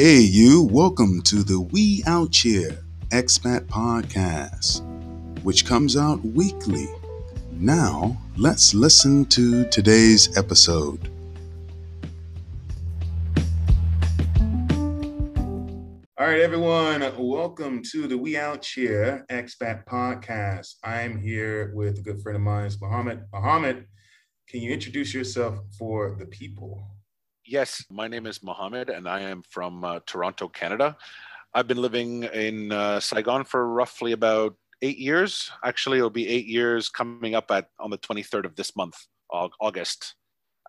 Hey, you, welcome to the We Out Here Expat Podcast, which comes out weekly. Now, let's listen to today's episode. All right, everyone, welcome to the We Out Here Expat Podcast. I'm here with a good friend of mine, Muhammad. Muhammad, can you introduce yourself for the people? Yes, my name is Muhammad and I am from uh, Toronto, Canada. I've been living in uh, Saigon for roughly about eight years. Actually, it'll be eight years coming up at on the 23rd of this month, August.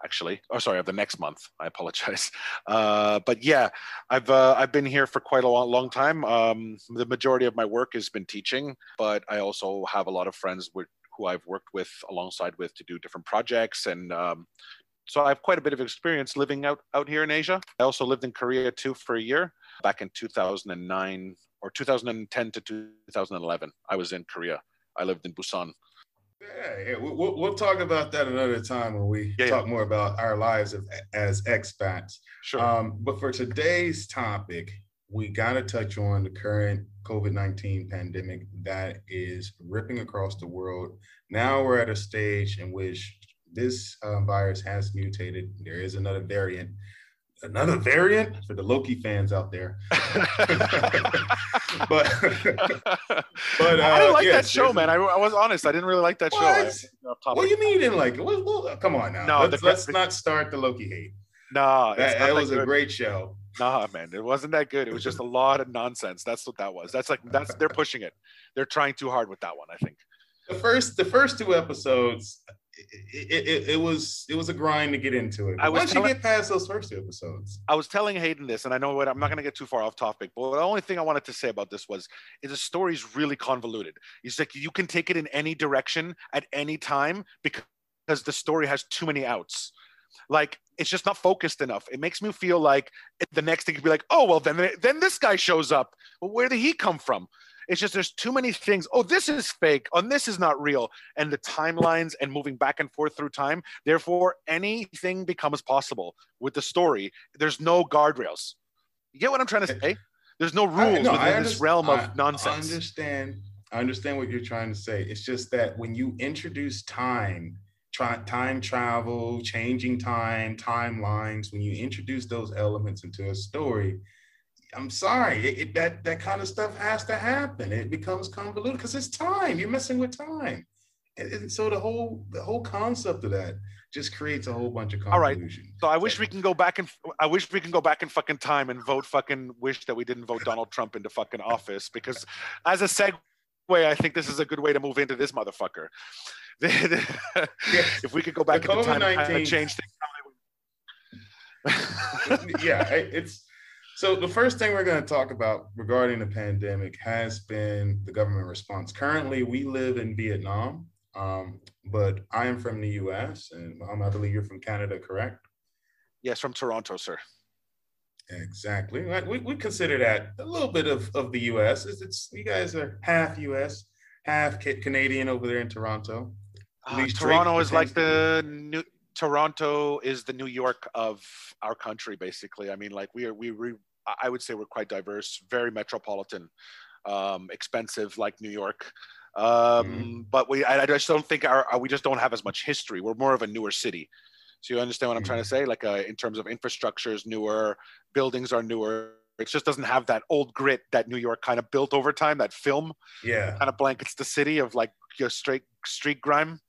Actually, or sorry, of the next month. I apologize. Uh, but yeah, I've uh, I've been here for quite a long, long time. Um, the majority of my work has been teaching, but I also have a lot of friends with, who I've worked with alongside with to do different projects and um, so I have quite a bit of experience living out, out here in Asia. I also lived in Korea too for a year back in 2009 or 2010 to 2011. I was in Korea. I lived in Busan. Yeah, yeah. We'll, we'll talk about that another time when we yeah, talk yeah. more about our lives of, as expats. Sure. Um, but for today's topic, we got to touch on the current COVID 19 pandemic that is ripping across the world. Now we're at a stage in which this uh, virus has mutated. There is another variant. Another variant for the Loki fans out there. but but uh, I didn't like yes, that show, man. I, I, was honest. I didn't really like that what? show. What do you mean you didn't like it? Well, well, come on now. No, let's, the, let's the, not start the Loki hate. No, that, that was good. a great show. Nah, man, it wasn't that good. It was just a lot of nonsense. That's what that was. That's like that's they're pushing it. They're trying too hard with that one. I think. The first the first two episodes, it, it, it, was it was a grind to get into it. But I was once telling, you get past those first two episodes. I was telling Hayden this, and I know what I'm not going to get too far off topic, but the only thing I wanted to say about this was is the story is really convoluted. It's like you can take it in any direction at any time because the story has too many outs. Like it's just not focused enough. It makes me feel like the next thing could be like, oh well, then then this guy shows up. Well, where did he come from? It's just there's too many things. Oh, this is fake. Oh, this is not real. And the timelines and moving back and forth through time. Therefore, anything becomes possible with the story. There's no guardrails. You get what I'm trying to say? There's no rules I, no, within this realm of I, nonsense. I understand. I understand what you're trying to say. It's just that when you introduce time, try, time travel, changing time, timelines, when you introduce those elements into a story, I'm sorry, it, it, that that kind of stuff has to happen. It becomes convoluted because it's time. You're messing with time, and, and, so the whole the whole concept of that just creates a whole bunch of confusion. All right. So I wish we can go back and I wish we can go back in fucking time and vote fucking wish that we didn't vote Donald Trump into fucking office because as a segue, I think this is a good way to move into this motherfucker. If we could go back in time and change things. yeah, it's so the first thing we're going to talk about regarding the pandemic has been the government response. Currently, we live in Vietnam, um, but I am from the U.S. and um, I believe you're from Canada, correct? Yes, from Toronto, sir. Exactly. We, we consider that a little bit of, of the U.S. It's, it's you guys are half U.S., half Canadian over there in Toronto. Uh, Toronto is like the new Toronto is the New York of our country, basically. I mean, like we are we re, I would say we're quite diverse, very metropolitan, um, expensive like New York. Um, mm-hmm. But we, I, I, just don't think our, we just don't have as much history. We're more of a newer city. So you understand what I'm trying to mm-hmm. say? Like uh, in terms of infrastructures, newer buildings are newer. It just doesn't have that old grit that New York kind of built over time. That film, yeah, kind of blankets the city of like your straight street grime.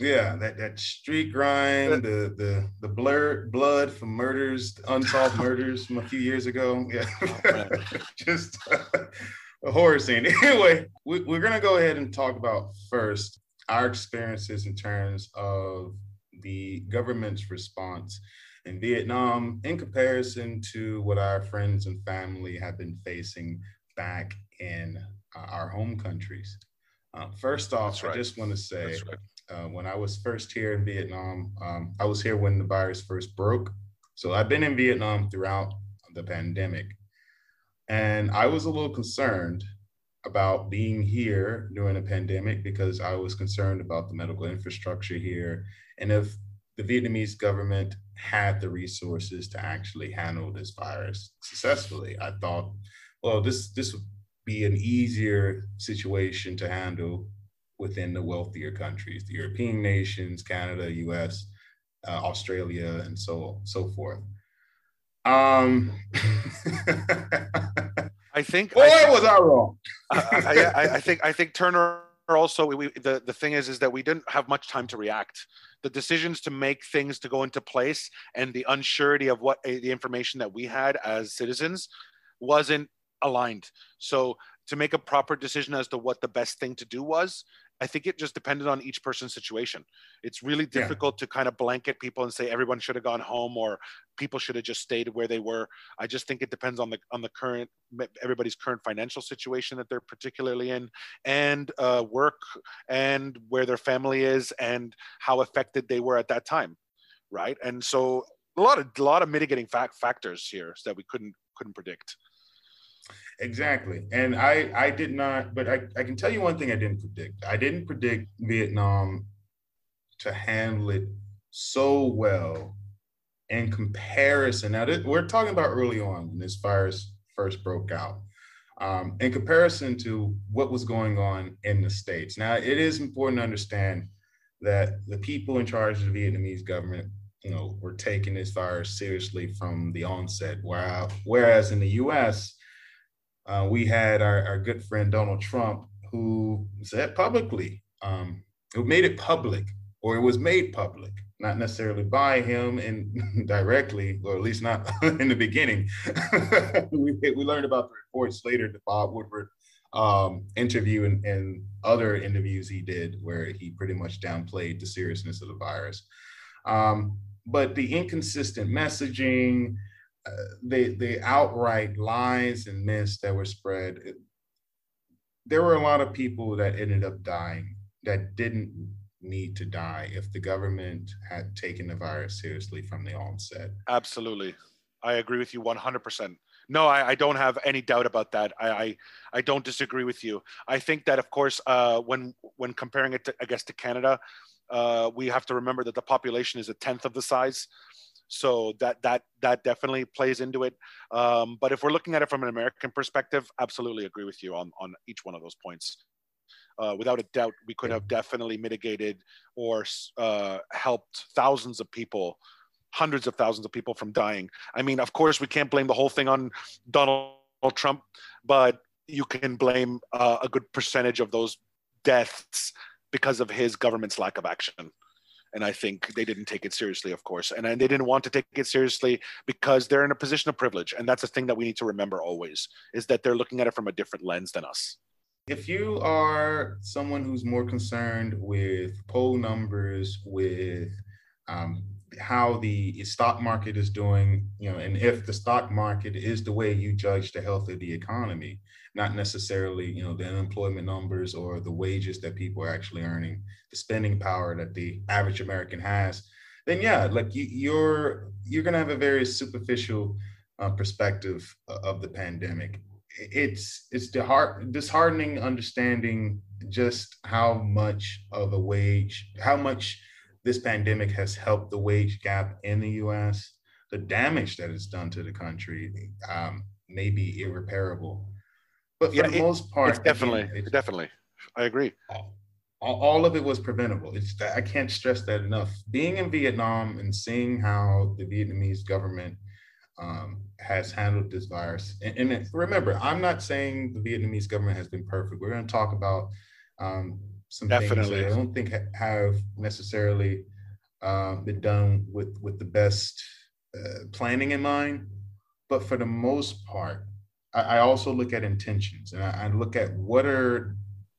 Yeah, that that street grind, the the the blurred blood from murders, unsolved murders from a few years ago. Yeah, oh, just a horror scene. Anyway, we, we're gonna go ahead and talk about first our experiences in terms of the government's response in Vietnam in comparison to what our friends and family have been facing back in uh, our home countries. Uh, first off, right. I just want to say right uh, when I was first here in Vietnam. Um, I was here when the virus first broke. So I've been in Vietnam throughout the pandemic. And I was a little concerned about being here during a pandemic because I was concerned about the medical infrastructure here. And if the Vietnamese government had the resources to actually handle this virus successfully. I thought, well, this this would be an easier situation to handle within the wealthier countries, the European nations, Canada, U.S., uh, Australia, and so so forth. Um, I think. Boy, I, was I wrong. I, I, I, think. I think Turner also. We, the the thing is, is that we didn't have much time to react. The decisions to make things to go into place and the unsurety of what the information that we had as citizens wasn't aligned. So to make a proper decision as to what the best thing to do was, I think it just depended on each person's situation. It's really difficult yeah. to kind of blanket people and say everyone should have gone home or people should have just stayed where they were. I just think it depends on the on the current everybody's current financial situation that they're particularly in, and uh, work, and where their family is, and how affected they were at that time, right? And so a lot of a lot of mitigating fact factors here that we couldn't couldn't predict. Exactly. And I I did not, but I, I can tell you one thing I didn't predict. I didn't predict Vietnam to handle it so well in comparison. Now we're talking about early on when this virus first broke out. Um, in comparison to what was going on in the States. Now, it is important to understand that the people in charge of the Vietnamese government, you know, were taking this virus seriously from the onset. While, whereas in the US, uh, we had our, our good friend Donald Trump, who said publicly, um, who made it public, or it was made public, not necessarily by him and directly, or at least not in the beginning. we, we learned about the reports later, the Bob Woodward um, interview and, and other interviews he did, where he pretty much downplayed the seriousness of the virus. Um, but the inconsistent messaging, the the outright lies and myths that were spread, it, there were a lot of people that ended up dying that didn't need to die if the government had taken the virus seriously from the onset. Absolutely. I agree with you 100%. No, I, I don't have any doubt about that. I, I, I, don't disagree with you. I think that, of course, uh, when when comparing it, to, I guess, to Canada, uh, we have to remember that the population is a tenth of the size so that that that definitely plays into it. Um, but if we're looking at it from an american perspective absolutely agree with you on on each one of those points. Uh, without a doubt we could have definitely mitigated or uh, helped thousands of people hundreds of thousands of people from dying. I mean of course we can't blame the whole thing on donald trump but you can blame uh, a good percentage of those deaths because of his government's lack of action and I think they didn't take it seriously, of course, and, and they didn't want to take it seriously because they're in a position of privilege, and that's a thing that we need to remember always is that they're looking at it from a different lens than us. If you are someone who's more concerned with poll numbers, with um, how the stock market is doing, you know, and if the stock market is the way you judge the health of the economy, not necessarily, you know, the unemployment numbers or the wages that people are actually earning, the spending power that the average American has, then yeah, like you, you're you're gonna have a very superficial uh, perspective of the pandemic. It's it's disheart- disheartening understanding just how much of a wage, how much this pandemic has helped the wage gap in the U.S. The damage that it's done to the country um, may be irreparable. But for yeah, the it, most part, definitely, again, definitely, I agree. All, all, of it was preventable. It's I can't stress that enough. Being in Vietnam and seeing how the Vietnamese government um, has handled this virus, and, and, remember, I'm not saying the Vietnamese government has been perfect. We're going to talk about um, some Definitely. things that I don't think have necessarily uh, been done with with the best uh, planning in mind. But for the most part, I, I also look at intentions and I, I, look at what are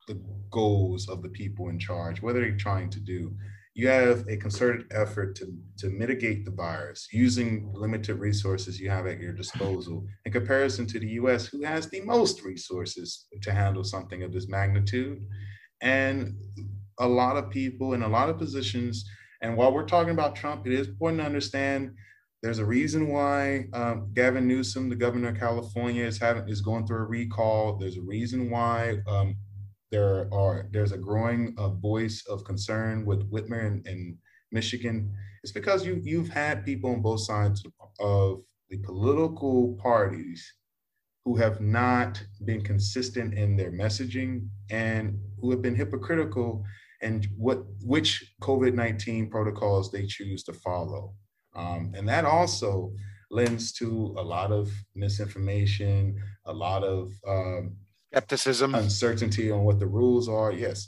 the goals of the people in charge. What are they trying to do? You have a concerted effort to, to mitigate the virus using limited resources you have at your disposal in comparison to the US, who has the most resources to handle something of this magnitude and a lot of people in a lot of positions. And while we're talking about Trump, it is important to understand there's a reason why um, Gavin Newsom, the governor of California, is having is going through a recall. There's a reason why um, there are there's a growing uh, voice of concern with Whitmer and, and Michigan, it's because you you've had people on both sides of the political parties who have not been consistent in their messaging and who have been hypocritical and what which COVID-19 protocols they choose to follow. Um, and that also lends to a lot of misinformation, a lot of um, skepticism, uncertainty on what the rules are. Yes,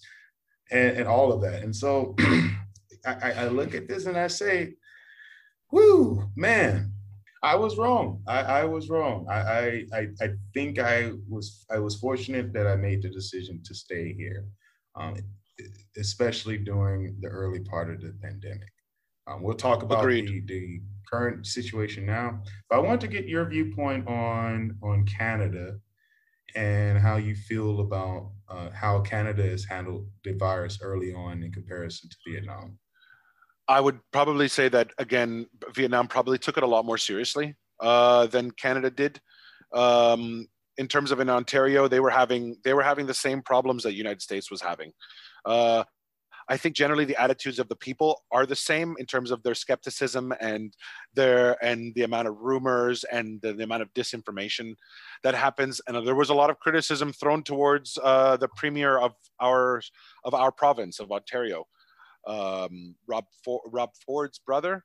and, and all of that. And so I, I, look at this and I say, "Whoo, man, I was wrong. I, I was wrong. I, I I think I was I was fortunate that I made the decision to stay here, um, especially during the early part of the pandemic. Um, we'll talk about the, the current situation now, but I want to get your viewpoint on on Canada and how you feel about uh, how Canada has handled the virus early on in comparison to Vietnam. I would probably say that again, Vietnam probably took it a lot more seriously uh, than Canada did. Um, in terms of in Ontario, they were having they were having the same problems that United States was having. Uh, I think generally the attitudes of the people are the same in terms of their skepticism and their and the amount of rumors and the, the amount of disinformation that happens. And there was a lot of criticism thrown towards uh, the premier of our of our province of Ontario, um, Rob For- Rob Ford's brother.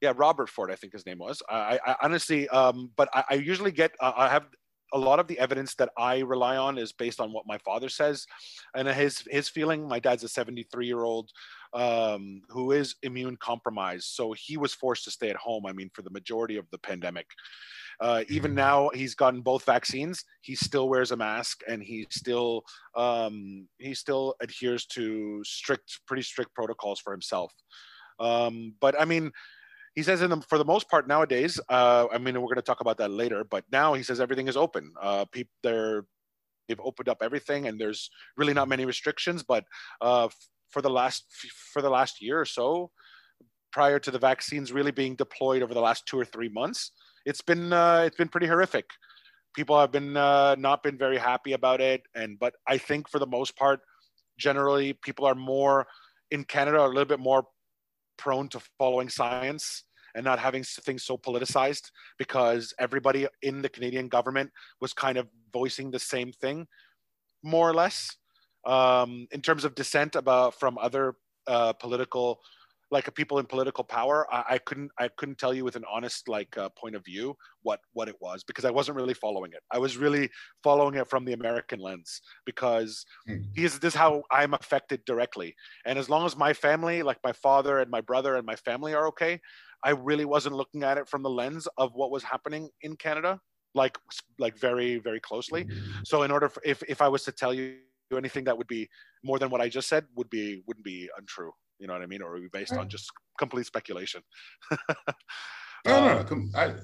Yeah, Robert Ford, I think his name was. I, I honestly, um, but I, I, usually get, uh, I have a lot of the evidence that I rely on is based on what my father says, and his his feeling. My dad's a 73 year old um, who is immune compromised, so he was forced to stay at home. I mean, for the majority of the pandemic. Uh, even mm-hmm. now, he's gotten both vaccines. He still wears a mask, and he still um, he still adheres to strict, pretty strict protocols for himself. Um, but I mean, he says in the, for the most part nowadays uh, i mean we're going to talk about that later but now he says everything is open. Uh, people they're they've opened up everything and there's really not many restrictions but uh, for the last for the last year or so prior to the vaccines really being deployed over the last two or three months it's been uh, it's been pretty horrific. People have been uh, not been very happy about it and but i think for the most part generally people are more in canada are a little bit more prone to following science and not having things so politicized because everybody in the Canadian government was kind of voicing the same thing, more or less. Um, in terms of dissent about from other uh, political like people in political power I, I, couldn't i couldn't tell you with an honest like uh, point of view what what it was because i wasn't really following it. I was really following it from the american lens because mm. this is how i'm affected directly. And as long as my family like my father and my brother and my family are okay i really wasn't looking at it from the lens of what was happening in canada like like very very closely. So in order for, if if i was to tell you anything that would be more than what i just said would be wouldn't be untrue you know what I mean? Or are we based on just complete speculation? no, no, no. I,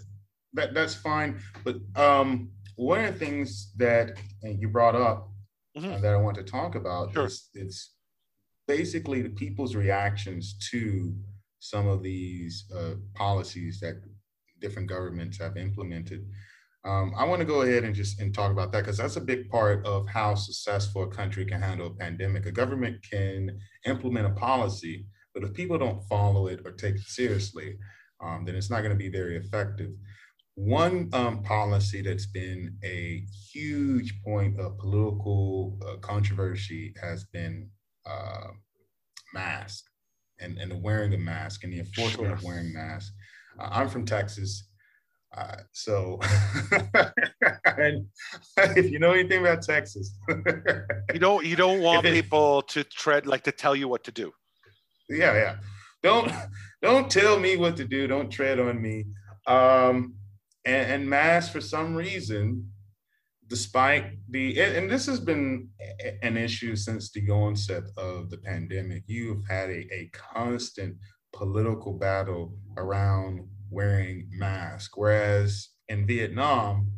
that, that's fine. But um, one of the things that you brought up mm-hmm. uh, that I want to talk about sure. is it's basically the people's reactions to some of these uh, policies that different governments have implemented. Um, I want to go ahead and just and talk about that because that's a big part of how successful a country can handle a pandemic. A government can implement a policy, but if people don't follow it or take it seriously, um, then it's not going to be very effective. One um, policy that's been a huge point of political uh, controversy has been uh, mask and, and the wearing of mask and the enforcement sure. of wearing masks. Uh, I'm from Texas. Uh, so, and if you know anything about Texas, you don't you don't want it, people to tread like to tell you what to do. Yeah, yeah. Don't don't tell me what to do. Don't tread on me. Um, and, and mass for some reason, despite the and, and this has been an issue since the onset of the pandemic. You've had a, a constant political battle around wearing mask. Whereas in Vietnam,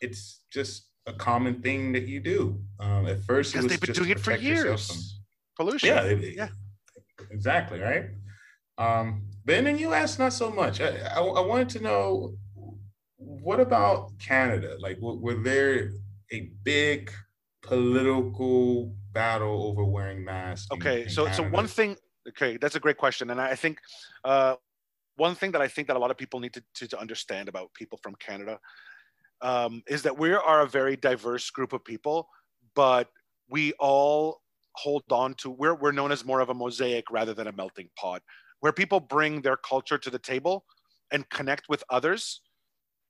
it's just a common thing that you do. Um, at first, because they've been doing it for years. From, Pollution. Yeah, it, yeah, exactly right. Um, but in the U.S., not so much. I, I, I wanted to know what about Canada? Like, were there a big political battle over wearing masks? Okay, so so one thing Okay, that's a great question, and I think uh, one thing that I think that a lot of people need to, to, to understand about people from Canada um, is that we are a very diverse group of people, but we all hold on to we're, we're known as more of a mosaic rather than a melting pot where people bring their culture to the table and connect with others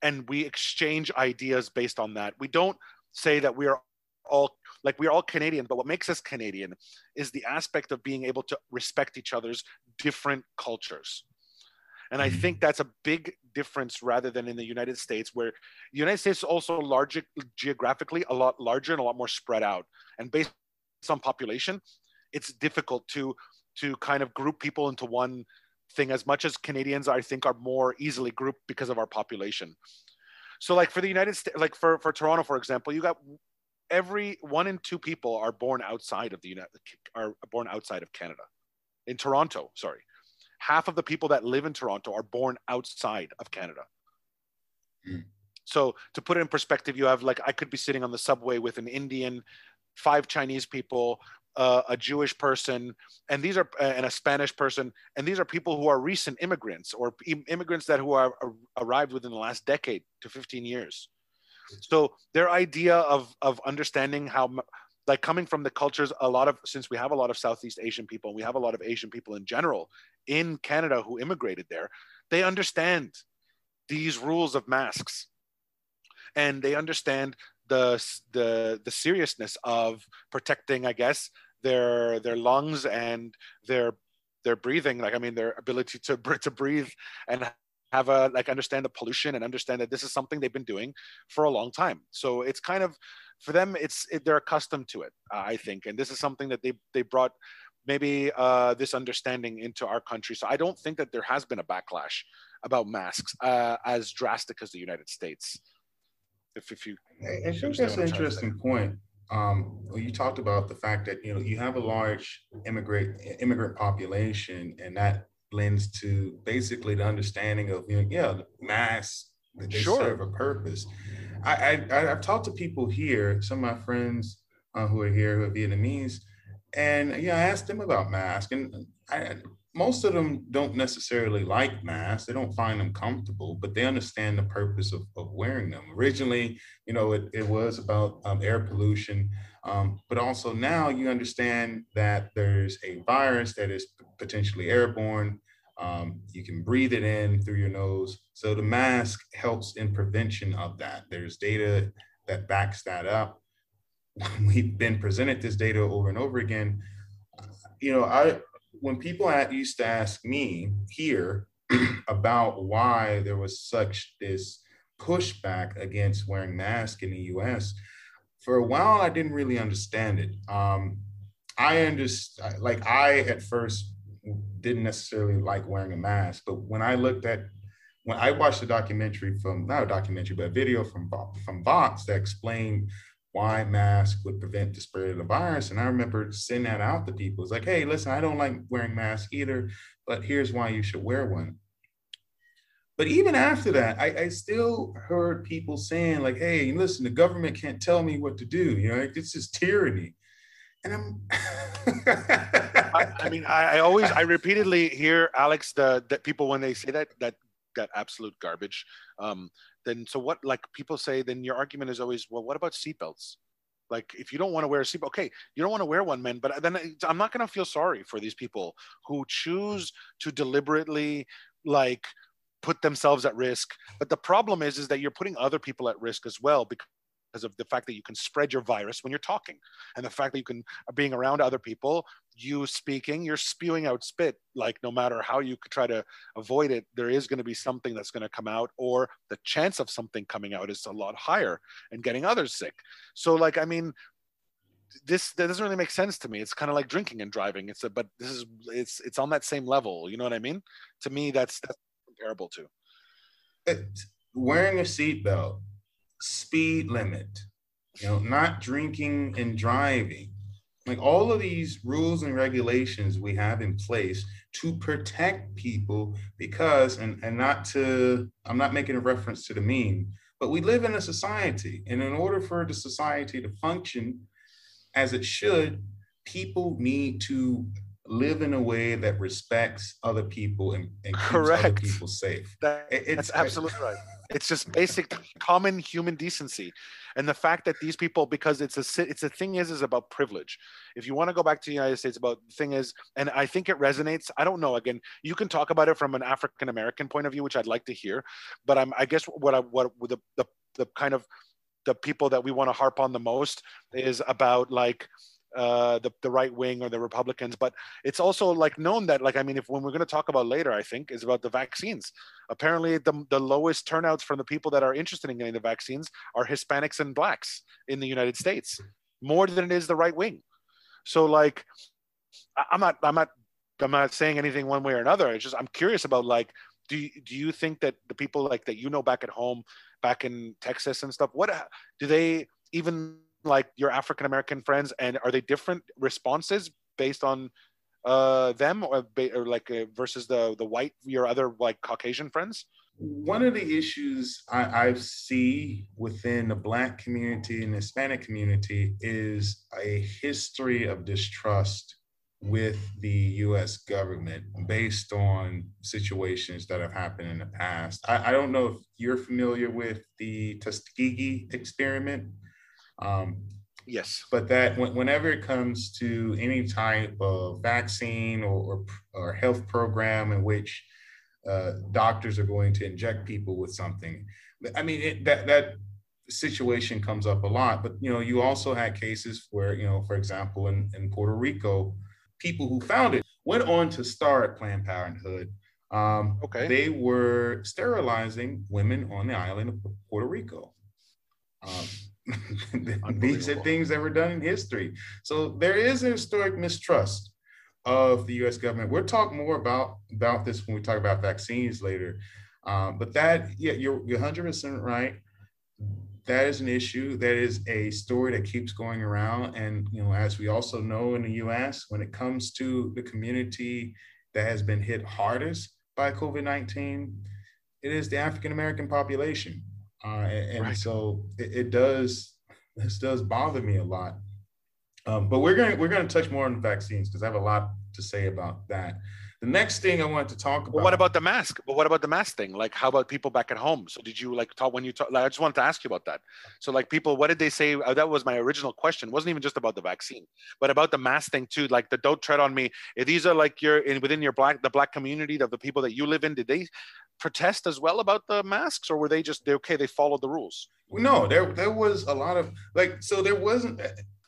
and we exchange ideas based on that. We don't say that we are all like we're all canadian but what makes us canadian is the aspect of being able to respect each other's different cultures and I mm-hmm. think that's a big difference rather than in the United States, where the United States is also larger geographically, a lot larger and a lot more spread out. And based on population, it's difficult to to kind of group people into one thing as much as Canadians, I think, are more easily grouped because of our population. So like for the United States, like for, for Toronto, for example, you got every one in two people are born outside of the United are born outside of Canada. In Toronto, sorry half of the people that live in Toronto are born outside of Canada. Mm. So to put it in perspective, you have like I could be sitting on the subway with an Indian, five Chinese people, uh, a Jewish person, and these are uh, and a Spanish person, and these are people who are recent immigrants or immigrants that who are arrived within the last decade to 15 years. So their idea of of understanding how like coming from the cultures a lot of since we have a lot of southeast asian people we have a lot of asian people in general in canada who immigrated there they understand these rules of masks. And they understand the the the seriousness of protecting i guess their their lungs and their their breathing like i mean their ability to to breathe and have a like understand the pollution and understand that this is something they've been doing for a long time. So it's kind of for them it's it, they're accustomed to it uh, i think. And this is something that they they brought maybe uh, this understanding into our country. So i don't think that there has been a backlash about masks uh, as drastic as the united states. If, if you i, I think that's an interesting point. Um, well, you talked about the fact that you know you have a large immigrant immigrant population, and that lends to basically the understanding of you know, yeah, masks that they sure. serve a purpose. I, I I've talked to people here, some of my friends uh, who are here who are Vietnamese, and yeah, I asked them about masks, and I, most of them don't necessarily like masks. They don't find them comfortable, but they understand the purpose of, of wearing them. Originally, you know, it, it was about um, air pollution, um, but also now you understand that there's a virus that is potentially airborne um, you can breathe it in through your nose. So the mask helps in prevention of that. There's data that backs that up. We've been presented this data over and over again. You know, I when people used to ask me here about why there was such this pushback against wearing masks in the U.S. For a while, I didn't really understand it. Um, I understand, like I at first didn't necessarily like wearing a mask. But when I looked at, when I watched a documentary from, not a documentary, but a video from, from Vox that explained why masks would prevent the spread of the virus. And I remember sending that out to people. It's like, hey, listen, I don't like wearing masks either, but here's why you should wear one. But even after that, I, I, still heard people saying, like, hey, listen, the government can't tell me what to do. You know, this is tyranny. And I'm I, I, mean, I, I, always, I repeatedly hear Alex the that people when they say that that that absolute garbage. Um, then so what? Like people say, then your argument is always, well, what about seatbelts? Like if you don't want to wear a seatbelt, okay, you don't want to wear one, man. But then I'm not gonna feel sorry for these people who choose to deliberately like put themselves at risk. But the problem is, is that you're putting other people at risk as well because because of the fact that you can spread your virus when you're talking and the fact that you can uh, being around other people you speaking you're spewing out spit. Like no matter how you could try to avoid it there is going to be something that's going to come out or the chance of something coming out is a lot higher and getting others sick. So like i mean this that doesn't really make sense to me. It's kind of like drinking and driving. It's a but this is it's it's on that same level. You know what i mean? To me that's that's comparable to. Wearing a seatbelt speed limit, you know, not drinking and driving. Like all of these rules and regulations we have in place to protect people because, and, and not to, I'm not making a reference to the meme, but we live in a society. And in order for the society to function as it should, people need to live in a way that respects other people and, and keeps other people safe. That, it's, that's absolutely right. It's just basic common human decency, and the fact that these people, because it's a it's the thing is is about privilege. If you want to go back to the United States, about the thing is, and I think it resonates. I don't know. Again, you can talk about it from an African American point of view, which I'd like to hear. But I'm I guess what I what the the, the kind of the people that we want to harp on the most is about like uh, the, the right wing or the Republicans, but it's also like known that like I mean, if when we're going to talk about later, I think is about the vaccines. Apparently, the the lowest turnouts from the people that are interested in getting the vaccines are Hispanics and blacks in the United States, more than it is the right wing. So like, I'm not I'm not I'm not saying anything one way or another. It's just I'm curious about like, do you, do you think that the people like that you know back at home, back in Texas and stuff, what do they even like your African American friends, and are they different responses based on uh, them, or, or like uh, versus the the white your other like Caucasian friends? One of the issues I, I see within the Black community and Hispanic community is a history of distrust with the US government based on situations that have happened in the past. I, I, don't know if you're familiar with the Tuskegee experiment. Um, yes. But that whenever it comes to any type of vaccine or, or, or health program in which uh, doctors are going to inject people with something, I mean, it, that, that situation comes up a lot. But, you know, you also had cases where, you know, for example, in, in Puerto Rico, people who found it went on to start Planned Parenthood. Um, okay. They were sterilizing women on the island of Puerto Rico. Um, These are things that were done in history. So there is a historic mistrust of the U.S. government. We'll talk more about about this when we talk about vaccines later. Um, but that, yeah, you're you're 100% right. That is an issue. That is a story that keeps going around. And you know, as we also know in the U.S., when it comes to the community that has been hit hardest by COVID-19, it is the African American population. Uh, and, and right. so it, it, does this does bother me a lot. Um, but we're going we're going to touch more on vaccines because I have a lot to say about that. The next thing I wanted to talk about. Well, what about the mask? But what about the mask thing? Like, how about people back at home? So, did you like talk when you talk? Like, I just wanted to ask you about that. So, like, people, what did they say? Uh, that was my original question. It wasn't even just about the vaccine, but about the mask thing too. Like, the don't tread on me. If these are like your in within your black the black community of the people that you live in. Did they protest as well about the masks, or were they just they okay? They followed the rules. No, there there was a lot of like so there wasn't.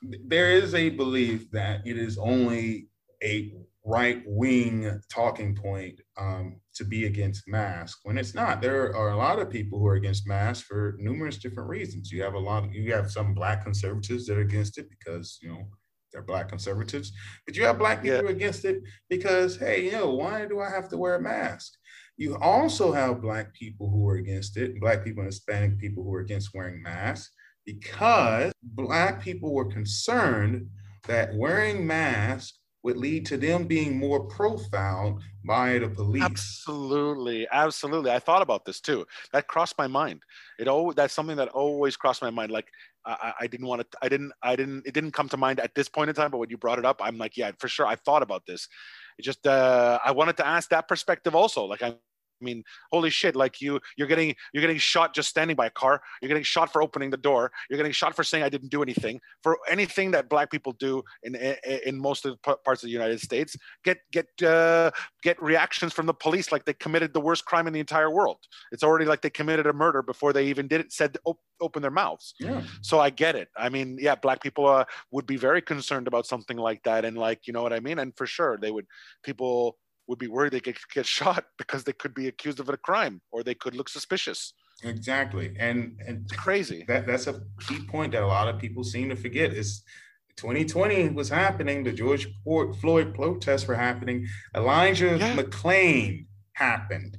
There is a belief that it is only a right wing talking point um, to be against masks when it's not. There are a lot of people who are against masks for numerous different reasons. You have a lot. You have some black conservatives that are against it because you know they're black conservatives, but you have black people yeah. against it because hey, you know, why do I have to wear a mask? You also have black people who are against it, black people and Hispanic people who are against wearing masks because black people were concerned that wearing masks would lead to them being more profiled by the police. Absolutely, absolutely. I thought about this too. That crossed my mind. It always that's something that always crossed my mind. Like I, I didn't want to. I didn't. I didn't. It didn't come to mind at this point in time. But when you brought it up, I'm like, yeah, for sure. I thought about this. It just uh, I wanted to ask that perspective also. Like I'm I mean, holy shit! Like you, you're getting you're getting shot just standing by a car. You're getting shot for opening the door. You're getting shot for saying I didn't do anything. For anything that Black people do in in most of the parts of the United States, get get uh, get reactions from the police like they committed the worst crime in the entire world. It's already like they committed a murder before they even did it. Said op- open their mouths. Yeah. So I get it. I mean, yeah, Black people uh, would be very concerned about something like that, and like you know what I mean. And for sure, they would people would be worried they could get shot because they could be accused of a crime or they could look suspicious. Exactly, and and it's crazy. That that's a key point that a lot of people seem to forget is. 2020 was happening. The George Floyd protests were happening. Elijah yeah. McClain happened,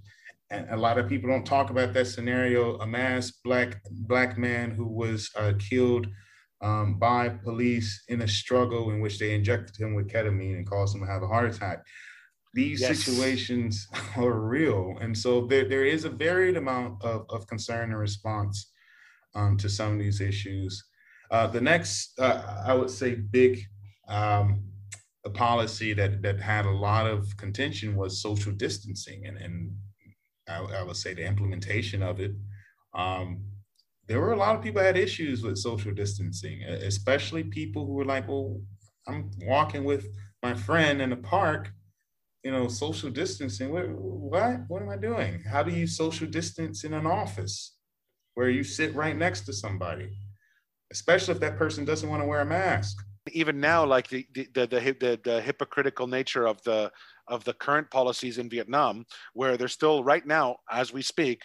and a lot of people don't talk about that scenario. A masked black black man who was uh, killed um, by police in a struggle in which they injected him with ketamine and caused him to have a heart attack these yes. situations are real. And so there, there is a varied amount of, of concern and response um, to some of these issues. Uh, the next, uh, I would say, big um, policy that that had a lot of contention was social distancing, and and I, I would say the implementation of it. Um, there were a lot of people had issues with social distancing, especially people who were like, "Well, I'm walking with my friend in the park, you know, social distancing. What, what, what am I doing? How do you social distance in an office where you sit right next to somebody, especially if that person doesn't want to wear a mask? Even now, like the the, the the the hypocritical nature of the of the current policies in Vietnam, where they're still right now, as we speak,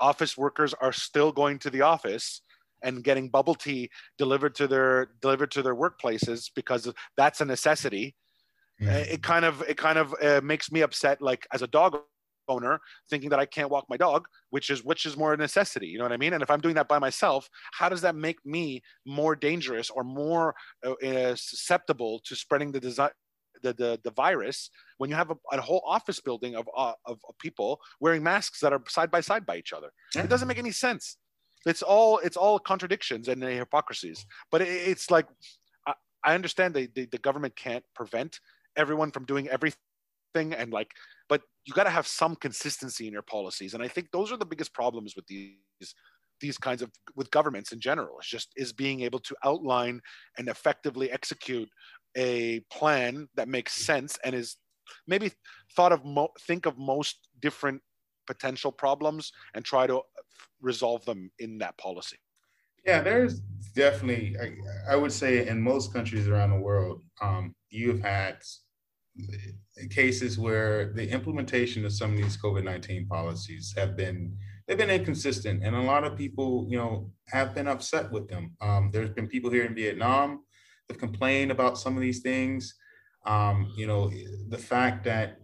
office workers are still going to the office and getting bubble tea delivered to their delivered to their workplaces because that's a necessity it kind of it kind of uh, makes me upset like as a dog owner thinking that i can't walk my dog which is which is more a necessity you know what i mean? And if i'm doing that by myself how does that make me more dangerous or more uh, uh susceptible to spreading the design the, the, the virus when you have a, a whole office building of, uh, of, of, people wearing masks that are side by side by each other? Yeah. it doesn't make any sense. It's all it's all contradictions and hypocrisies. But it, it's like I, I understand the, the, the government can't prevent everyone from doing everything and like but you got to have some consistency in your policies. And i think those are the biggest problems with these these kinds of with governments in general it's just is being able to outline and effectively execute a plan that makes sense and is maybe thought of mo- think of most different potential problems and try to resolve them in that policy. Yeah, there's definitely, I, I, would say in most countries around the world, um, you've had cases where the implementation of some of these COVID-19 policies have been, they've been inconsistent. And a lot of people, you know, have been upset with them. Um, there's been people here in Vietnam that complained about some of these things. Um, you know, the fact that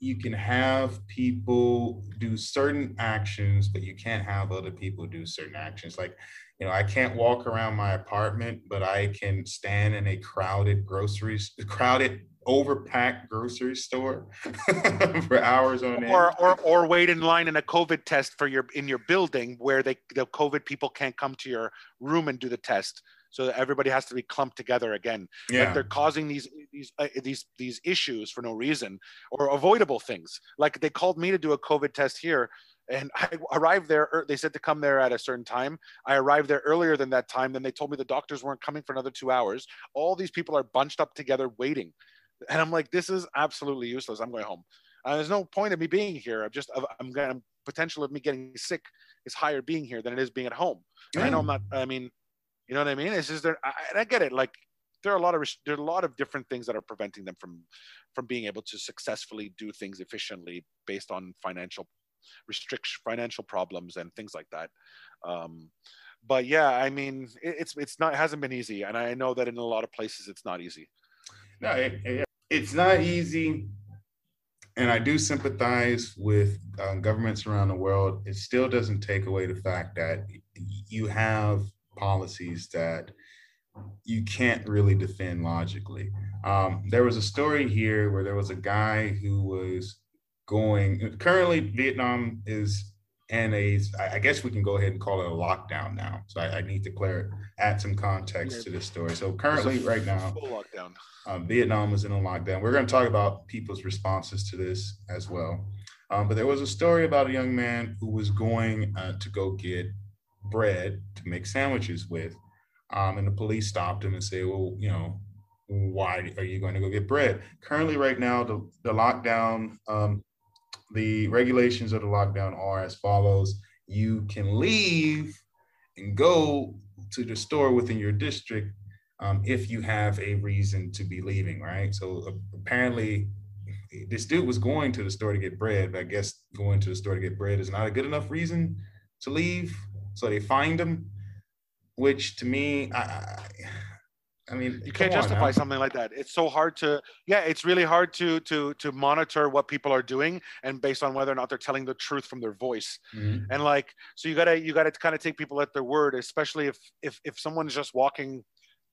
you can have people do certain actions, but you can't have other people do certain actions. Like, you know, I can't walk around my apartment, but I can stand in a crowded groceries, crowded, overpacked grocery store for hours on end. Or, or, or wait in line in a COVID test for your in your building where they the COVID people can't come to your room and do the test so that everybody has to be clumped together again. Yeah. Like they're causing these these uh, these these issues for no reason or avoidable things. Like they called me to do a COVID test here, and I arrived there. They said to come there at a certain time. I arrived there earlier than that time. Then they told me the doctors weren't coming for another two hours. All these people are bunched up together waiting, and I'm like, this is absolutely useless. I'm going home. Uh, there's no point of me being here. I'm just I'm going potential of me getting sick is higher being here than it is being at home. I know I'm not. I mean, you know what I mean? Just there, and I get it. Like there are a lot of there are a lot of different things that are preventing them from from being able to successfully do things efficiently based on financial restriction, financial problems, and things like that. Um, but yeah, I mean, it, it's it's not it hasn't been easy, and I know that in a lot of places it's not easy. No, it, it's not easy, and I do sympathize with uh, governments around the world. It still doesn't take away the fact that you have policies that you can't really defend logically. Um, there was a story here where there was a guy who was going, currently, Vietnam is in a, I guess we can go ahead and call it a lockdown now. So I, I need to clear, add some context yeah. to this story. So currently, right now, lockdown. Um, Vietnam is in a lockdown. We're going to talk about people's responses to this as well. Um, but there was a story about a young man who was going uh, to go get bread to make sandwiches with. Um, and the police stopped him and said, well, you know, why are you going to go get bread? Currently, right now, the, the lockdown, um, the regulations of the lockdown are as follows. You can leave and go to the store within your district um, if you have a reason to be leaving, right? So uh, apparently, this dude was going to the store to get bread, but I guess going to the store to get bread is not a good enough reason to leave. So they find him, which to me, I, I mean, you can't justify something like that. It's so hard to, yeah, it's really hard to to to monitor what people are doing and based on whether or not they're telling the truth from their voice. Mm-hmm. And like, so you gotta you gotta kind of take people at their word, especially if if if someone's just walking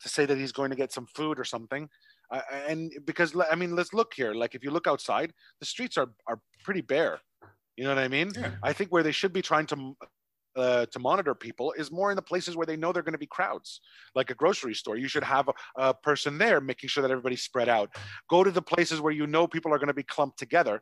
to say that he's going to get some food or something. Uh, and because I mean, let's look here. Like, if you look outside, the streets are are pretty bare. You know what I mean? Yeah. I think where they should be trying to uh, to monitor people is more in the places where they know they're going to be crowds, like a grocery store. You should have a, a person there making sure that everybody's spread out. Go to the places where you know people are going to be clumped together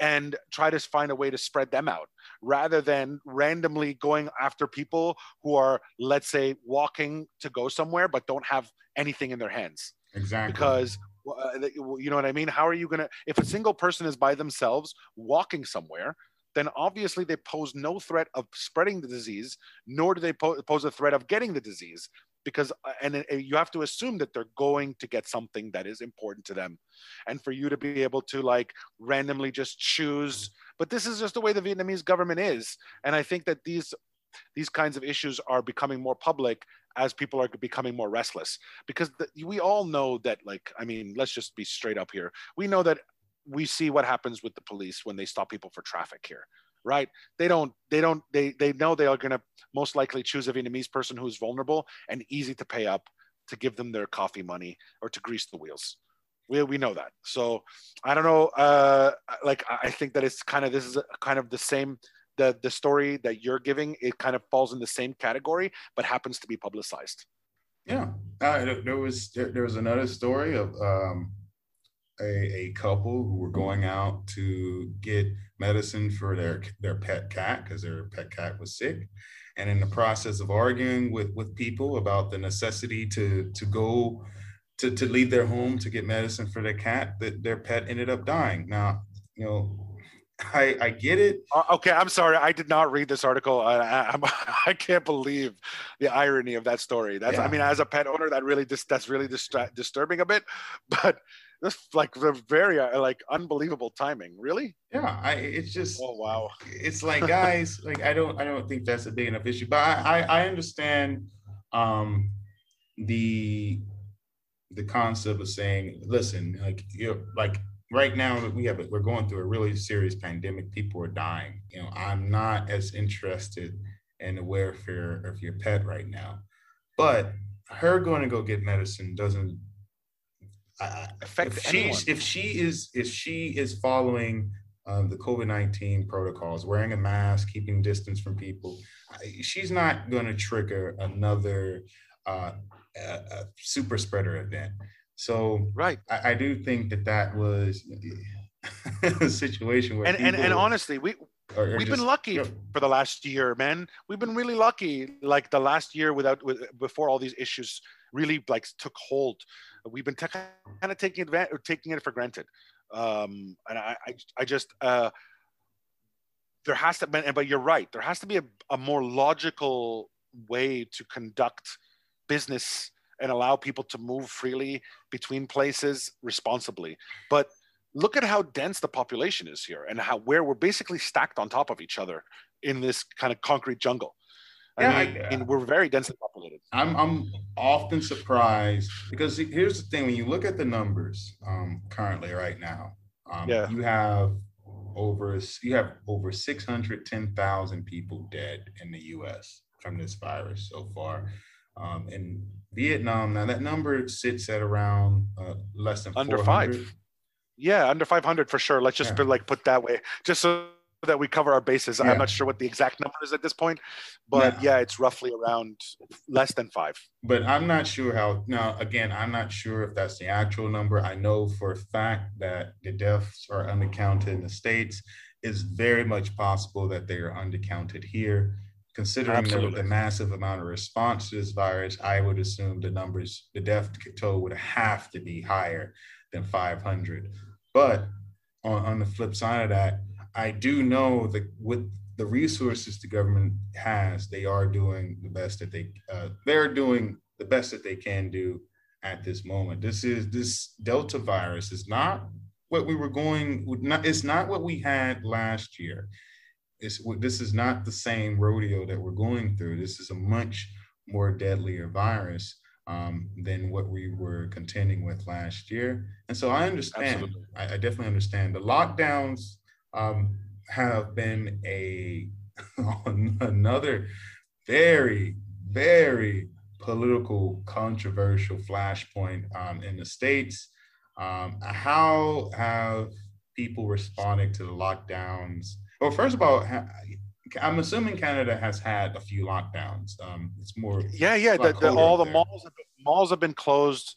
and try to find a way to spread them out rather than randomly going after people who are, let's say, walking to go somewhere but don't have anything in their hands. Exactly. Because uh, you know what I mean? How are you going to, if a single person is by themselves walking somewhere, then obviously they pose no threat of spreading the disease, nor do they pose a threat of getting the disease. Because, uh, and you have to assume that they're going to get something that is important to them. And for you to be able to like randomly just choose, but this is just the way the Vietnamese government is. And I think that these these kinds of issues are becoming more public as people are becoming more restless because the, we all know that like i mean let's just be straight up here we know that we see what happens with the police when they stop people for traffic here right? They don't they don't they they know they are going to most likely choose a vietnamese person who's vulnerable and easy to pay up to give them their coffee money or to grease the wheels. We, we know that. So i don't know uh like i think that it's kind of this is kind of the same the the story that you're giving it kind of falls in the same category but happens to be publicized. Yeah. Uh, there was there, there was another story of um a, a couple who were going out to get medicine for their their pet cat because their pet cat was sick and in the process of arguing with with people about the necessity to to go to, to leave their home to get medicine for their cat that their pet ended up dying now you know I, I get it. Uh, okay, I'm sorry. I did not read this article. I, I, I can't believe the irony of that story. That's, yeah. I mean, as a pet owner, that really dis, that's really disturbing a bit. But this like the very uh, like unbelievable timing. Really? Yeah. I it's just. Oh wow. It's like guys, like I don't I don't think that's a big enough issue, but I I, I understand um the the concept of saying, listen, like you're like right now we have it, we're going through a really serious pandemic. People are dying. You know, I'm not as interested in the welfare of your pet right now, but her going to go get medicine doesn't affect if anyone. if she is if she is following um, the COVID nineteen protocols, wearing a mask, keeping distance from people, she's not going to trigger another uh, a, a super spreader event. So right, I, I do think that that was a situation where and and, and honestly, we we've just, been lucky know, for the last year, man. We've been really lucky. Like the last year, without with, before all these issues really like took hold, we've been t- kind of taking advantage, or taking it for granted. Um, and I, I, I just uh, there has to be, but you're right. There has to be a, a more logical way to conduct business and allow people to move freely between places responsibly. But look at how dense the population is here and how where we're basically stacked on top of each other in this kind of concrete jungle. Yeah, I mean, I, uh, we're very densely populated. I'm I'm often surprised because here's the thing: when you look at the numbers um, currently, right now, um, yeah. you have over you have over 610,000 people dead in the U.S. from this virus so far. Um, in Vietnam, now that number sits at around uh, less than under 400. five. Yeah, under 500 for sure. Let's just yeah. like put that way, just so that we cover our bases. Yeah. I'm not sure what the exact number is at this point, but yeah. yeah, it's roughly around less than five. But I'm not sure how. Now, again, I'm not sure if that's the actual number. I know for a fact that the deaths are undercounted in the states. It's very much possible that they are undercounted here considering the, the, massive amount of response to this virus, I would assume the numbers, the death toll would have to be higher than 500. But on, on the flip side of that, I do know that with the resources the government has, they are doing the best that they uh, they're doing the best that they can do at this moment. This is this Delta virus is not what we were going. Not, it's not what we had last year it's, this is not the same rodeo that we're going through. This is a much more deadlier virus um, than what we were contending with last year. And so I understand, I, I, definitely understand. The lockdowns um, have been a another very, very political, controversial flashpoint um, in the States. Um, how have people responded to the lockdowns well, first of all, I'm assuming Canada has had a few lockdowns. Um, it's more. Yeah, yeah. The, the, all the malls malls have been closed.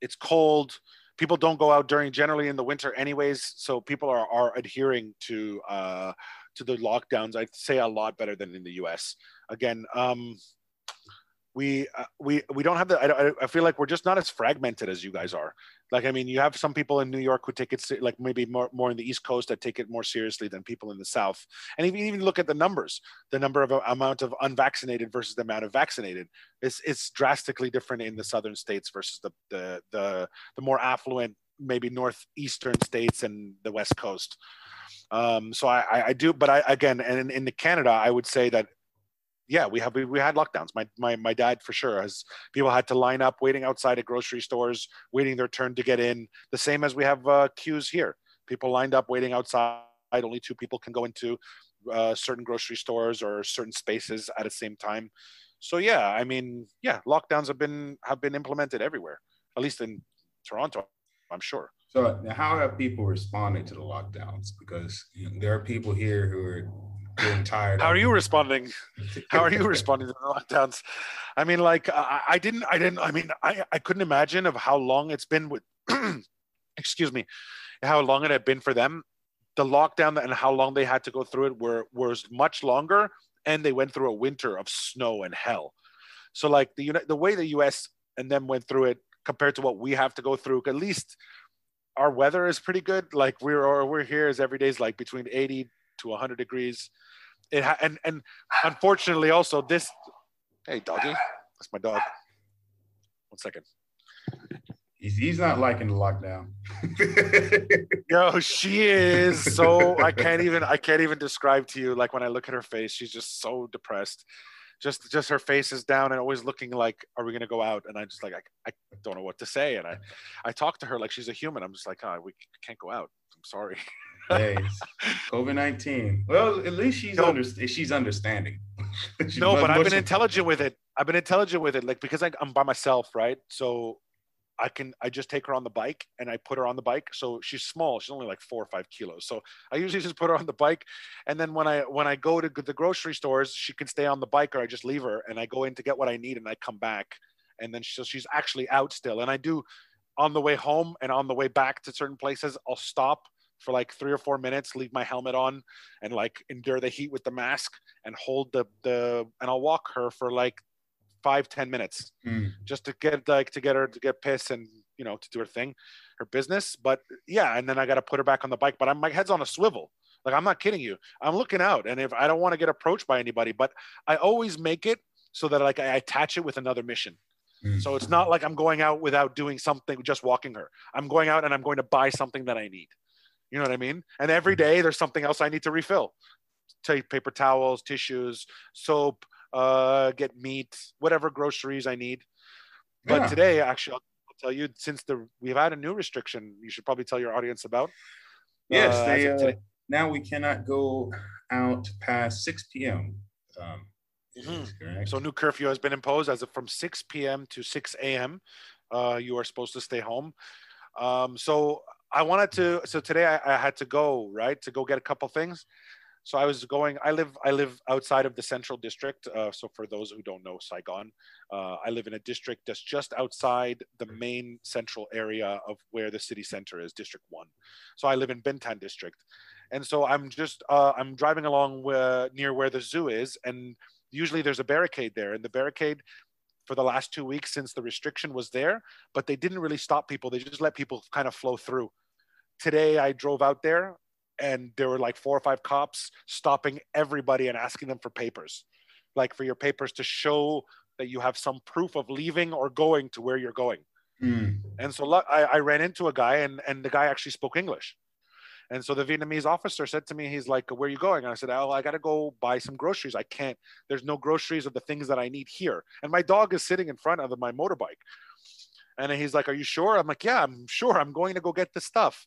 It's cold. People don't go out during generally in the winter, anyways. So people are are adhering to uh, to the lockdowns. I'd say a lot better than in the U.S. Again, um, we uh, we we don't have the I, I feel like we're just not as fragmented as you guys are. Like i mean you have some people in new york who take it like maybe more, more in the east coast that take it more seriously than people in the south. And even even look at the numbers the number of uh, amount of unvaccinated versus the amount of vaccinated. It's it's drastically different in the southern states versus the the the, the more affluent maybe northeastern states and the west coast. Um, so I, I do, but I again, and in, in Canada, I would say that yeah, we have we, we had lockdowns. My my my dad for sure has people had to line up waiting outside at grocery stores, waiting their turn to get in. The same as we have uh, queues here. People lined up waiting outside. Only two people can go into uh, certain grocery stores or certain spaces at the same time. So yeah, I mean, yeah, lockdowns have been have been implemented everywhere, at least in Toronto, I'm sure. So how have people responded to the lockdowns? Because you know, there are people here who are tired. How are you responding? How are you responding to the lockdowns? I mean, like I, I didn't, I didn't. I mean, I, I couldn't imagine of how long it's been with. excuse me, how long it had been for them. The lockdown and how long they had to go through it were was much longer, and they went through a winter of snow and hell. So, like the the way the U.S. and them went through it compared to what we have to go through, at least our weather is pretty good. Like we're we're here is every day is like between 80 to 100 degrees. It ha- and and unfortunately also this hey doggy that's my dog. One second. He's, he's not liking the lockdown. Yo she is so i can't even i can't even describe to you like when i look at her face she's just so depressed. Just just her face is down and always looking like are we going to go out? And i just like I, I don't know what to say. And i i talk to her like she's a human. I'm just like oh we can't go out. I'm sorry COVID nineteen. Well, at least she's no, under, she's understanding. she's no, but I've been intelligent with it. I've been intelligent with it, like because I, I'm by myself, right? So I can I just take her on the bike and I put her on the bike. So she's small. She's only like four or five kilos. So I usually just put her on the bike, and then when I when I go to the grocery stores, she can stay on the bike, or I just leave her and I go in to get what I need, and I come back, and then she, so she's actually out still. And I do on the way home and on the way back to certain places, I'll stop for like three or four minutes, leave my helmet on, and like endure the heat with the mask and hold the the and I'll walk her for like five ten minutes mm. just to get like to get her to get pissed and you know to do her thing, her business. But yeah, and then I got to put her back on the bike. But I'm my head's on a swivel. Like I'm not kidding you. I'm looking out, and if I don't want to get approached by anybody, but I always make it so that like I attach it with another mission. Mm. So it's not like I'm going out without doing something, just walking her. I'm going out and I'm going to buy something that I need. You know what I mean? And every day there's something else I need to refill. Take paper towels, tissues, soap, uh, get meat, whatever groceries I need. But yeah. today, actually, I'll, tell you since the we've had a new restriction, you should probably tell your audience about. Yes, uh, they, uh, now we cannot go out past 6 p.m. Um, mm-hmm. So new curfew has been imposed as of from 6 p.m. to 6 a.m. Uh, you are supposed to stay home. Um, so I wanted to. So today I, I, had to go right to go get a couple things. So I was going. I live. I live outside of the central district. Uh, so for those who don't know Saigon, uh, I live in a district that's just outside the main central area of where the city center is, District One. So I live in Binh Thanh district, and so I'm just. Uh, I'm driving along where, near where the zoo is, and usually there's a barricade there, and the barricade for the last two weeks since the restriction was there, but they didn't really stop people. They just let people kind of flow through today I drove out there and there were like four or five cops stopping everybody and asking them for papers, like for your papers to show that you have some proof of leaving or going to where you're going. Mm. And so I, I ran into a guy and, and the guy actually spoke English. And so the Vietnamese officer said to me, he's like, where are you going? And I said, oh, I got to go buy some groceries. I can't, there's no groceries of the things that I need here. And my dog is sitting in front of my motorbike. And he's like, are you sure? I'm like, yeah, I'm sure. I'm going to go get the stuff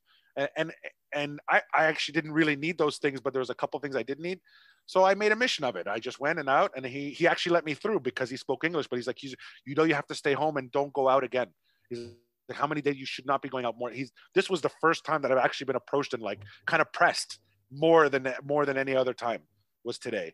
and and, I, I actually didn't really need those things, but there was a couple things I did need. So I made a mission of it. I just went and out, and he he actually let me through because he spoke English. But he's like, he's, you know, you have to stay home and don't go out again. He's like, how many days you should not be going out more. He's this was the first time that I've actually been approached and like kind of pressed more than more than any other time was today.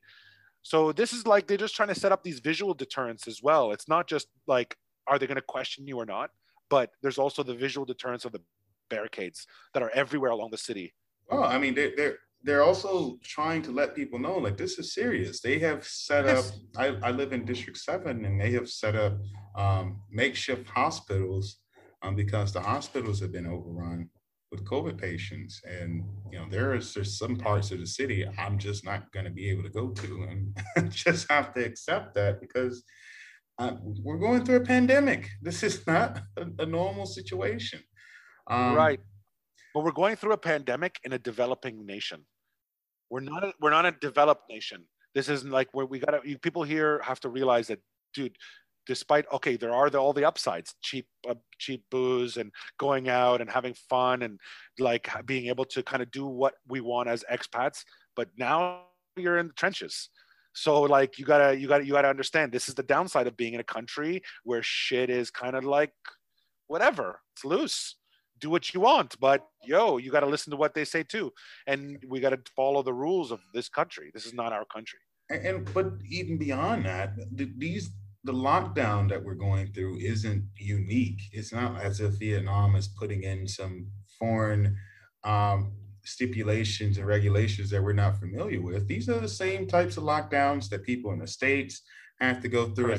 So this is like they're just trying to set up these visual deterrents as well. It's not just like are they going to question you or not, but there's also the visual deterrence of the barricades that are everywhere along the city. Oh, I mean, they're they're they're also trying to let people know like this is serious. They have set yes. up. I, I live in District Seven, and they have set up um, makeshift hospitals um, because the hospitals have been overrun with COVID patients. And you know, there is there's some parts of the city I'm just not going to be able to go to, and just have to accept that because uh, we're going through a pandemic. This is not a, a normal situation. Um, right. But we're going through a pandemic in a developing nation. We're not a, we're not a developed nation. This isn't like where we got to. People here have to realize that, dude despite okay there are the, all the upsides cheap uh, cheap booze and going out and having fun and like being able to kind of do what we want as expats but now you're in the trenches so like you gotta you gotta you gotta understand this is the downside of being in a country where shit is kind of like whatever it's loose do what you want but yo you got to listen to what they say too. And we got to follow the rules of this country. This is not our country. And, and but even beyond that these the lockdown that we're going through isn't unique. It's not as if Vietnam is putting in some foreign um, stipulations and regulations that we're not familiar with. These are the same types of lockdowns that people in the States have to go through,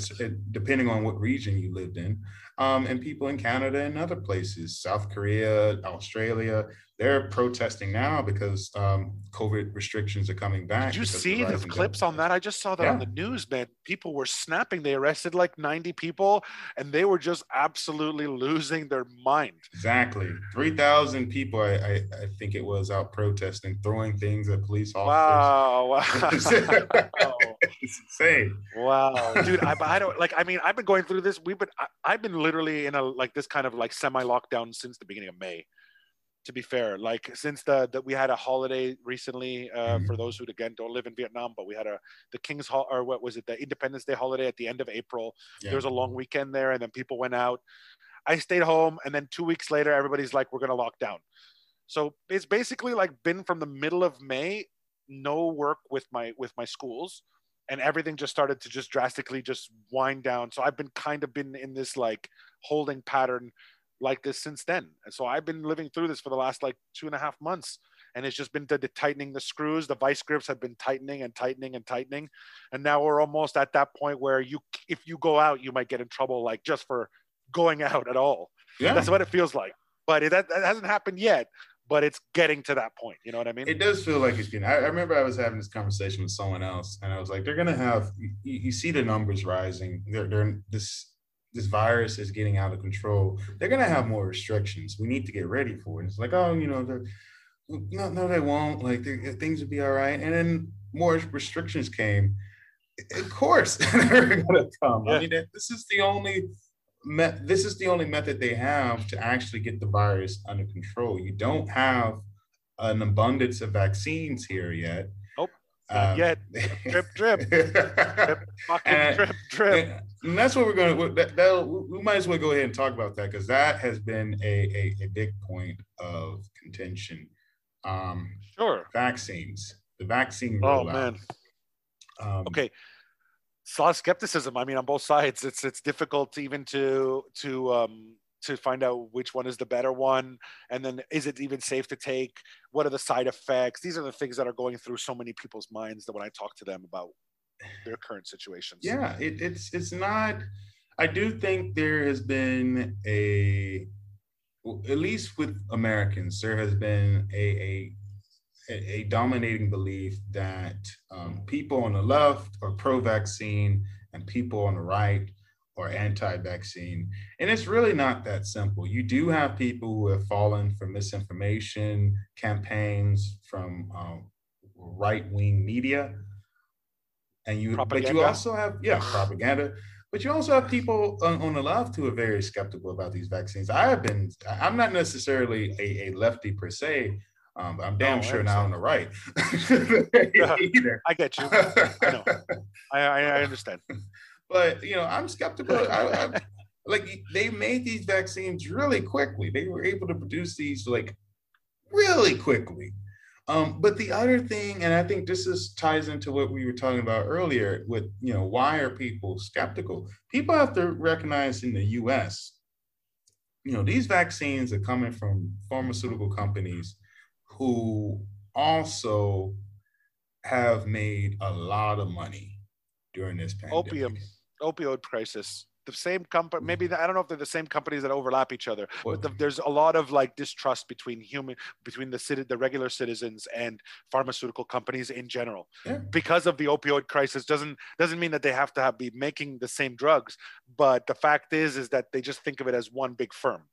depending on what region you lived in, um, and people in Canada and other places, South Korea, Australia they're protesting now because um, COVID restrictions are coming back. Did you see the, the clips on that? I just saw that yeah. on the news, man. People were snapping. They arrested like 90 people and they were just absolutely losing their mind. Exactly. 3,000 people, I, I, I, think it was, out protesting, throwing things at police officers. Wow. wow. it's insane. Wow. Dude, I, I don't like, I mean, I've been going through this. We've been, I, I've been literally in a, like this kind of like semi lockdown since the beginning of May to be fair like since the that we had a holiday recently uh, mm-hmm. for those who again don't live in vietnam but we had a the king's hall or what was it the independence day holiday at the end of april yeah. there was a long weekend there and then people went out i stayed home and then two weeks later everybody's like we're going to lock down so it's basically like been from the middle of may no work with my with my schools and everything just started to just drastically just wind down so i've been kind of been in this like holding pattern like this since then. And so I've been living through this for the last like two and a half months. And it's just been the, the tightening the screws. The vice grips have been tightening and tightening and tightening. And now we're almost at that point where you, if you go out, you might get in trouble, like just for going out at all. Yeah. That's what it feels like. But it, that, that hasn't happened yet but it's getting to that point. You know what I mean? It does feel like it's been. I, I, remember I was having this conversation with someone else, and I was like, they're gonna have. You, you see the numbers rising. They're, they're this this virus is getting out of control, they're gonna have more restrictions. We need to get ready for it. It's like, oh, you know, no, no, they won't. Like things will be all right. And then more restrictions came. Of course, they're gonna come. Yeah. I mean, this is the only me- this is the only method they have to actually get the virus under control. You don't have an abundance of vaccines here yet. Um, yet drip, drip, drip, fucking and, drip, drip. And that's what we're going to. That, we might as well go ahead and talk about that because that has been a, a, a big point of contention. Um, sure. Vaccines, the vaccine. Oh rollout. man. Um, okay. It's a lot of skepticism. I mean, on both sides, it's it's difficult even to to um, to find out which one is the better one and then is it even safe to take? What are the side effects? These are the things that are going through so many people's minds that when i talk to them about their current situations. Yeah it, it's it's not i do think there has been a at least with americans there has been a, a, a dominating belief that um, people on the left are pro-vaccine and people on the right or anti-vaccine. And it's really not that simple. You do have people who have fallen for misinformation campaigns from um, right-wing media. And you, propaganda. but you also have, yeah, propaganda. But you also have people on, on, the left who are very skeptical about these vaccines. I have been, I'm not necessarily a, a lefty per se, um, I'm damn sure not on the right. I get you. I know. I, I understand. But you know, I'm skeptical. I, I, like they made these vaccines really quickly. They were able to produce these like really quickly. Um, but the other thing, and I think this is ties into what we were talking about earlier with, you know, why are people skeptical? People have to recognize in the US, you know, these vaccines are coming from pharmaceutical companies who also have made a lot of money during this pandemic. Opium, opioid crisis the same company maybe mm-hmm. the, i don't know if they're the same companies that overlap each other but the, there's a lot of like distrust between human between the city the regular citizens and pharmaceutical companies in general. Yeah. because of the opioid crisis doesn't doesn't mean that they have to have, be making the same drugs but the fact is is that they just think of it as one big firm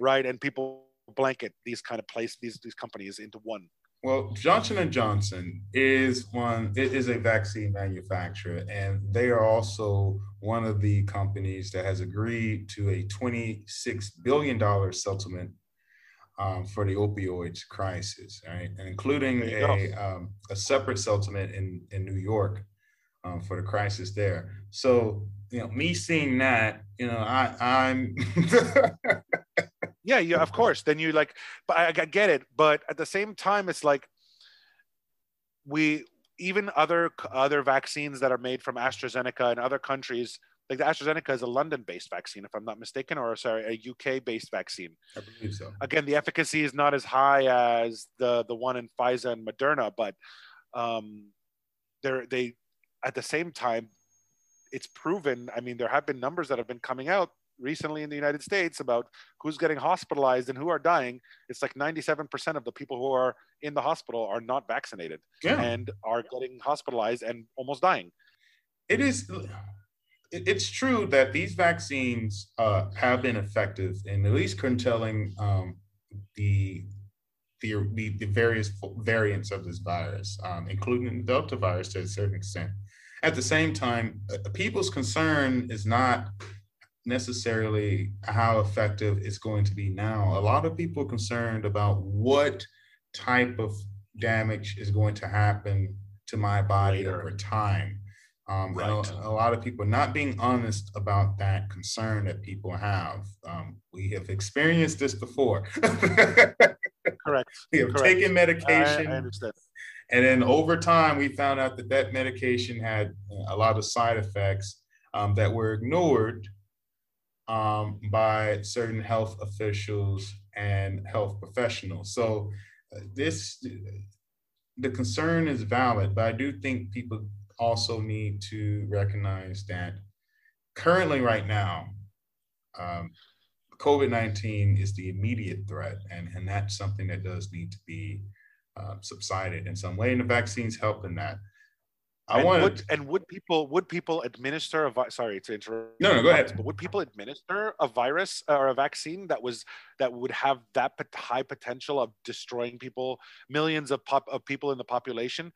right? And people blanket these kind of place these these companies into one well, Johnson and Johnson is one it is a vaccine manufacturer, and they are also one of the companies that has agreed to a twenty-six billion dollar settlement um, for the opioids crisis, right? And including a um, a separate settlement in in New York um, for the crisis there. So, you know, me seeing that, you know, I I'm yeah yeah of course then you like but I, I get it but at the same time it's like we even other other vaccines that are made from AstraZeneca in other countries like the AstraZeneca is a London-based vaccine, if I'm not mistaken, or sorry, a UK-based vaccine. I believe so. Again, the efficacy is not as high as the the one in Pfizer and Moderna, but um, they're they at the same time, it's proven. I mean, there have been numbers that have been coming out recently in the United States about who's getting hospitalized and who are dying, it's like 97% of the people who are in the hospital are not vaccinated yeah. and are getting hospitalized and almost dying. It is. It's true that these vaccines uh, have been effective in at least curtailing um, the, the, the the various variants of this virus, um, including the Delta virus to a certain extent. At the same time, uh, people's concern is not necessarily how effective it's going to be now. A lot of people are concerned about what type of damage is going to happen to my body Later. over time. Um, right. a, a, lot of people not being honest about that concern that people have. Um, we have experienced this before. Correct. we have Correct. taken medication. I, I understand. And then over time, we found out that that medication had a lot of side effects um, that were ignored um, by certain health officials and health professionals. So uh, this, the concern is valid, but I do think people also need to recognize that currently right now, um, COVID-19 is the immediate threat, and, and that's something that does need to be uh, subsided in some way, and the vaccines help in that. I want would, and would people would people administer a vi- sorry to interrupt no no go ahead. but would people administer a virus uh, or a vaccine that was that would have that high potential of destroying people millions of pop of people in the population?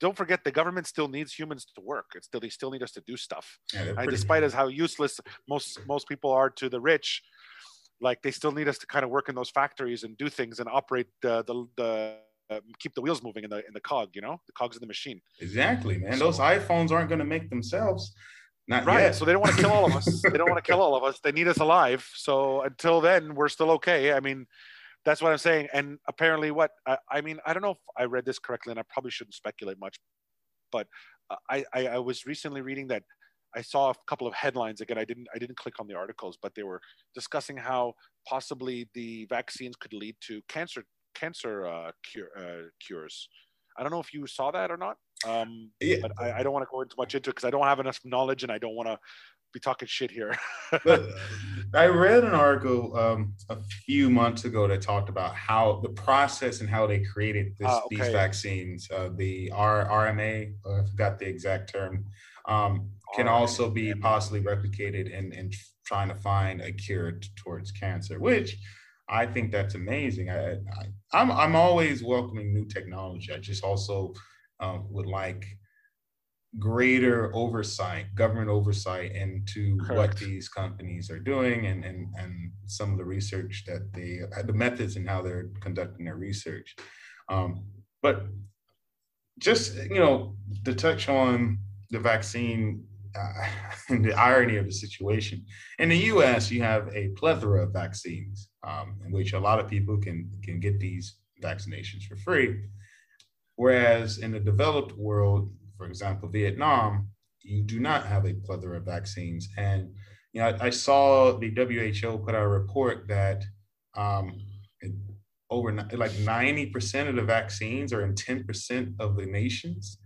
Don't forget the government still needs humans to work. It's still they still need us to do stuff. Yeah, and despite as how useless most most people are to the rich like they still need us to kind of work in those factories and do things and operate the the, the uh, keep the wheels moving in the in the cog. You know, the cogs of the machine. Exactly, man. So, Those iPhones aren't going to make themselves. Not right. Yet. So they don't want to kill all of us. they don't want to kill all of us. They need us alive. So until then, we're still okay. I mean, that's what I'm saying. And apparently, what I, I mean, I don't know if I read this correctly, and I probably shouldn't speculate much, but I, I, I was recently reading that I saw a couple of headlines again. I didn't I didn't click on the articles, but they were discussing how possibly the vaccines could lead to cancer cancer uh, cure, uh, cures. I don't know if you saw that or not. Um, yeah. But I, I don't want to go into much into it because I don't have enough knowledge and I don't want to be talking shit here. but uh, I read an article um, a few months ago that talked about how the process and how they created this, uh, okay. these vaccines. Uh, the R- RMA, I forgot the exact term, um, can RMA. also be possibly replicated in, in trying to find a cure t- towards cancer, which I think that's amazing. I, I I'm I'm always welcoming new technology. I just also um, would like greater oversight, government oversight into Correct. what these companies are doing and, and, and some of the research that they, the methods and how they're conducting their research. Um, but just, you know, to touch on the vaccine uh, the irony of the situation, in the US, you have a plethora of vaccines um, in which a lot of people can, can get these vaccinations for free. Whereas in the developed world, for example, Vietnam, you do not have a plethora of vaccines. And you know, I, I saw the WHO put out a report that um, over like 90% of the vaccines are in 10% of the nations.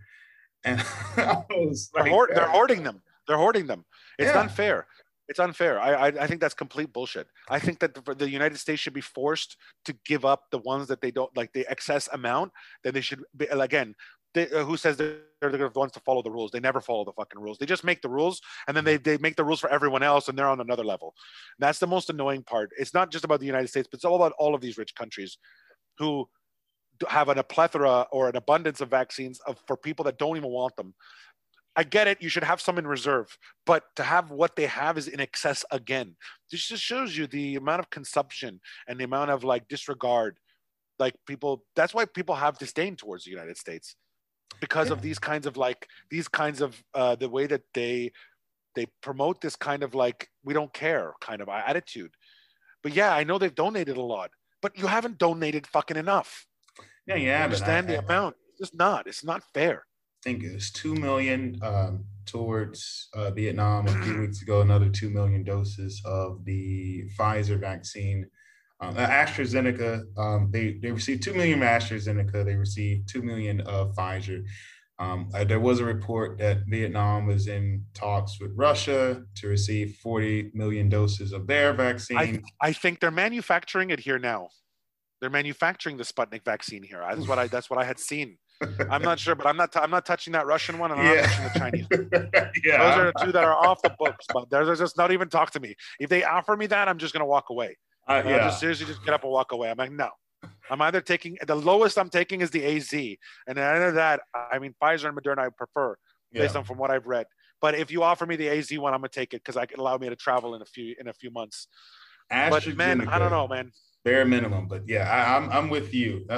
And I was like, they're, hoard, they're hoarding them. They're hoarding them. It's yeah. unfair. It's unfair. I, I, I think that's complete bullshit. I think that the, the, United States should be forced to give up the ones that they don't like the excess amount. Then they should be again. They, uh, who says they're, they're the ones to follow the rules? They never follow the fucking rules. They just make the rules and then they, they make the rules for everyone else and they're on another level. And that's the most annoying part. It's not just about the United States, but it's all about all of these rich countries who have an, a plethora or an abundance of vaccines of, for people that don't even want them. I get it. You should have some in reserve, but to have what they have is in excess again. This just shows you the amount of consumption and the amount of like disregard. Like people, that's why people have disdain towards the United States because yeah. of these kinds of like these kinds of uh, the way that they they promote this kind of like we don't care kind of attitude. But yeah, I know they've donated a lot, but you haven't donated fucking enough. Yeah, yeah. Understand I, the I, amount. It's just not. It's not fair. I think it was two million um, towards uh, Vietnam a few weeks ago. Another two million doses of the Pfizer vaccine. Um, uh, AstraZeneca, um, they they received two million AstraZeneca. They received two million of Pfizer. Um, uh, there was a report that Vietnam was in talks with Russia to receive 40 million doses of their vaccine. I, I think they're manufacturing it here now. They're manufacturing the Sputnik vaccine here. That's what I that's what I had seen. I'm not sure, but I'm not. T- I'm not touching that Russian one, and I'm yeah. not touching the Chinese. yeah, those are the two that are off the books. But they're, they're just not even talk to me. If they offer me that, I'm just gonna walk away. Uh, yeah. I'll just seriously just get up and walk away. I'm like, no. I'm either taking the lowest I'm taking is the AZ, and then other that, I mean, Pfizer and Moderna I prefer based yeah. on from what I've read. But if you offer me the AZ one, I'm gonna take it because I can allow me to travel in a few in a few months. but man, I don't know, man. Bare minimum, but yeah, I, I'm I'm with you.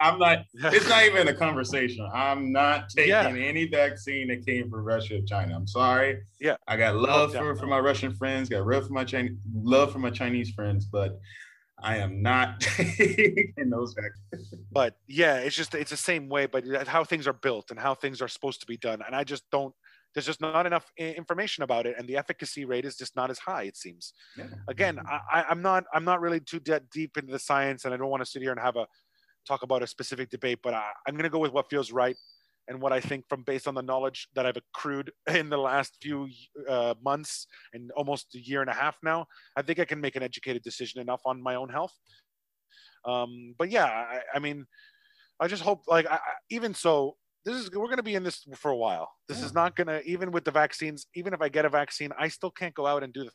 I'm not. It's not even a conversation. I'm not taking yeah. any vaccine that came from Russia or China. I'm sorry. Yeah. I got oh, love for, for my Russian friends. Got love for my Chinese love for my Chinese friends, but I am not taking those vaccines. But yeah, it's just it's the same way. But how things are built and how things are supposed to be done, and I just don't there's just not enough information about it and the efficacy rate is just not as high it seems yeah. again I, i'm not i'm not really too deep into the science and i don't want to sit here and have a talk about a specific debate, but I, I'm going to go with what feels right and what I think from based on the knowledge that I've accrued in the last few uh, months and almost a year and a half now, I think I can make an educated decision enough on my own health. Um, but yeah, I, I, mean, I just hope like I, even so, this is we're going to be in this for a while. This yeah. is not going to even with the vaccines. Even if I get a vaccine, I still can't go out and do the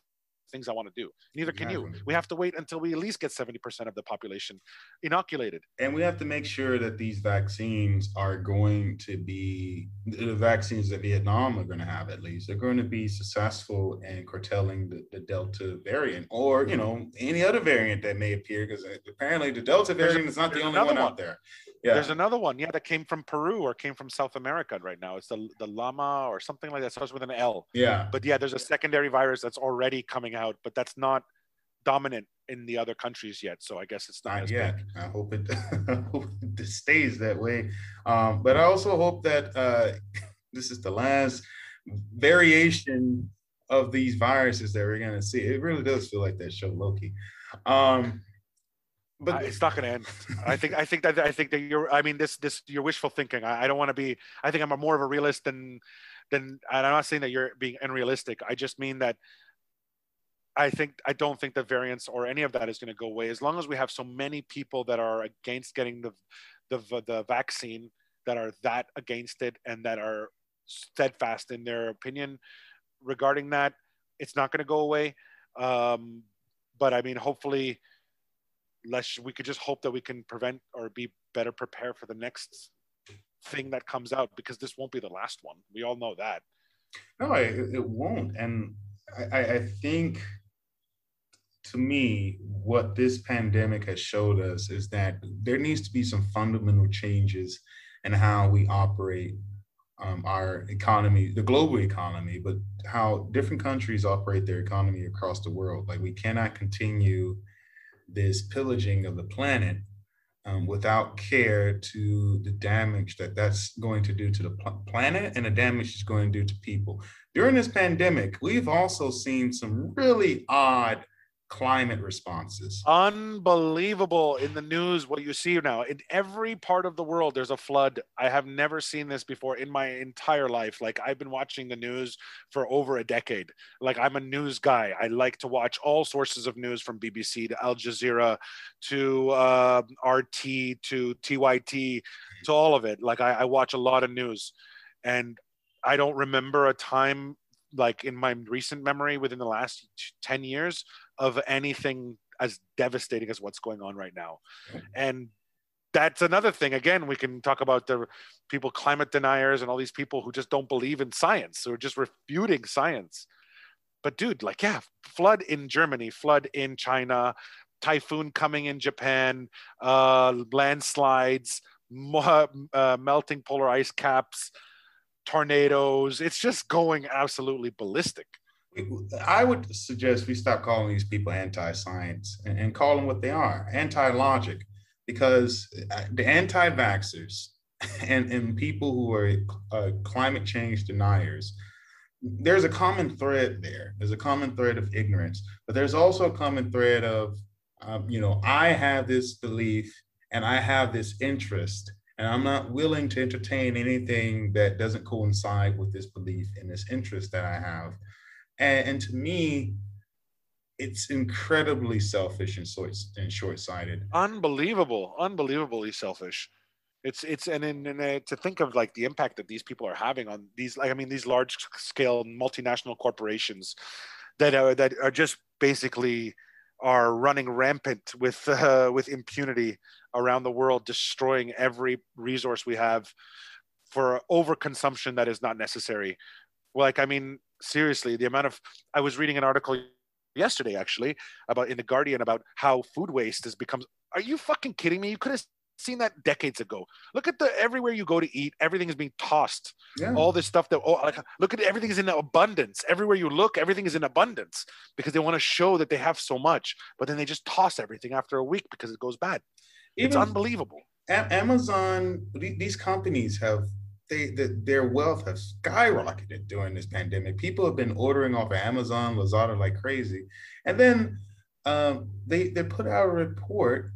things I want to do. Neither can you. We have to wait until we at least get 70% of the population inoculated. And we have to make sure that these vaccines are going to be the vaccines that Vietnam are going to have at least, they're going to be successful in curtailing the, the Delta variant or, you know, any other variant that may appear because apparently the Delta variant is not the only one, one out there. Yeah. There's another one, yeah, that came from Peru or came from South America right now. It's the the llama or something like that. Starts with an L. Yeah. But yeah, there's a secondary virus that's already coming out, but that's not dominant in the other countries yet. So I guess it's not, not yet. Big. I hope it, I hope it stays that way. Um, but I also hope that uh, this is the last variation of these viruses that we're gonna see. It really does feel like that show Loki. Um, but uh, it's not going to end. I think. I think that. I think that you're. I mean, this. This. You're wishful thinking. I, I don't want to be. I think I'm a more of a realist than. Than. And I'm not saying that you're being unrealistic. I just mean that. I think. I don't think the variants or any of that is going to go away as long as we have so many people that are against getting the, the the vaccine that are that against it and that are steadfast in their opinion regarding that. It's not going to go away. Um, but I mean, hopefully let's we could just hope that we can prevent or be better prepared for the next thing that comes out because this won't be the last one. We all know that. No, it, it won't. And I, I think to me, what this pandemic has showed us is that there needs to be some fundamental changes in how we operate um, our economy, the global economy, but how different countries operate their economy across the world. Like we cannot continue this pillaging of the planet um, without care to the damage that that's going to do to the planet and the damage it's going to do to people. During this pandemic, we've also seen some really odd climate responses. Unbelievable in the news what you see now. In every part of the world, there's a flood. I have never seen this before in my entire life. Like I've been watching the news for over a decade. Like I'm a news guy. I like to watch all sources of news from BBC to Al Jazeera to uh, RT to TYT to all of it. Like I, I watch a lot of news. And I don't remember a time like in my recent memory within the last 10 years of anything as devastating as what's going on right now. And that's another thing. Again, we can talk about the people, climate deniers, and all these people who just don't believe in science, who are just refuting science. But dude, like, yeah, flood in Germany, flood in China, typhoon coming in Japan, uh, landslides, uh, melting polar ice caps, tornadoes. It's just going absolutely ballistic. I would suggest we stop calling these people anti-science and, and call them what they are, anti-logic, because uh, the anti-vaxxers and, and people who are uh, climate change deniers, there's a common thread there. There's a common thread of ignorance, but there's also a common thread of, um, you know, I have this belief and I have this interest, and I'm not willing to entertain anything that doesn't coincide with this belief and this interest that I have. And, and to me, it's incredibly selfish and, so, and short-sighted. Unbelievable, unbelievably selfish. It's it's and in, and uh, to think of like the impact that these people are having on these like I mean these large scale multinational corporations that are that are just basically are running rampant with uh, with impunity around the world, destroying every resource we have for overconsumption that is not necessary. Like I mean, seriously the amount of i was reading an article yesterday actually about in the guardian about how food waste has become are you fucking kidding me? You could have seen that decades ago. Look at the everywhere you go to eat everything is being tossed. Yeah. all this stuff that oh like, look at everything is in abundance. Everywhere you look everything is in abundance because they want to show that they have so much but then they just toss everything after a week because it goes bad. Even it's unbelievable amazon these companies have they the, their wealth has skyrocketed during this pandemic. People have been ordering off of Amazon, Lazada like crazy, and then um, they they put out a report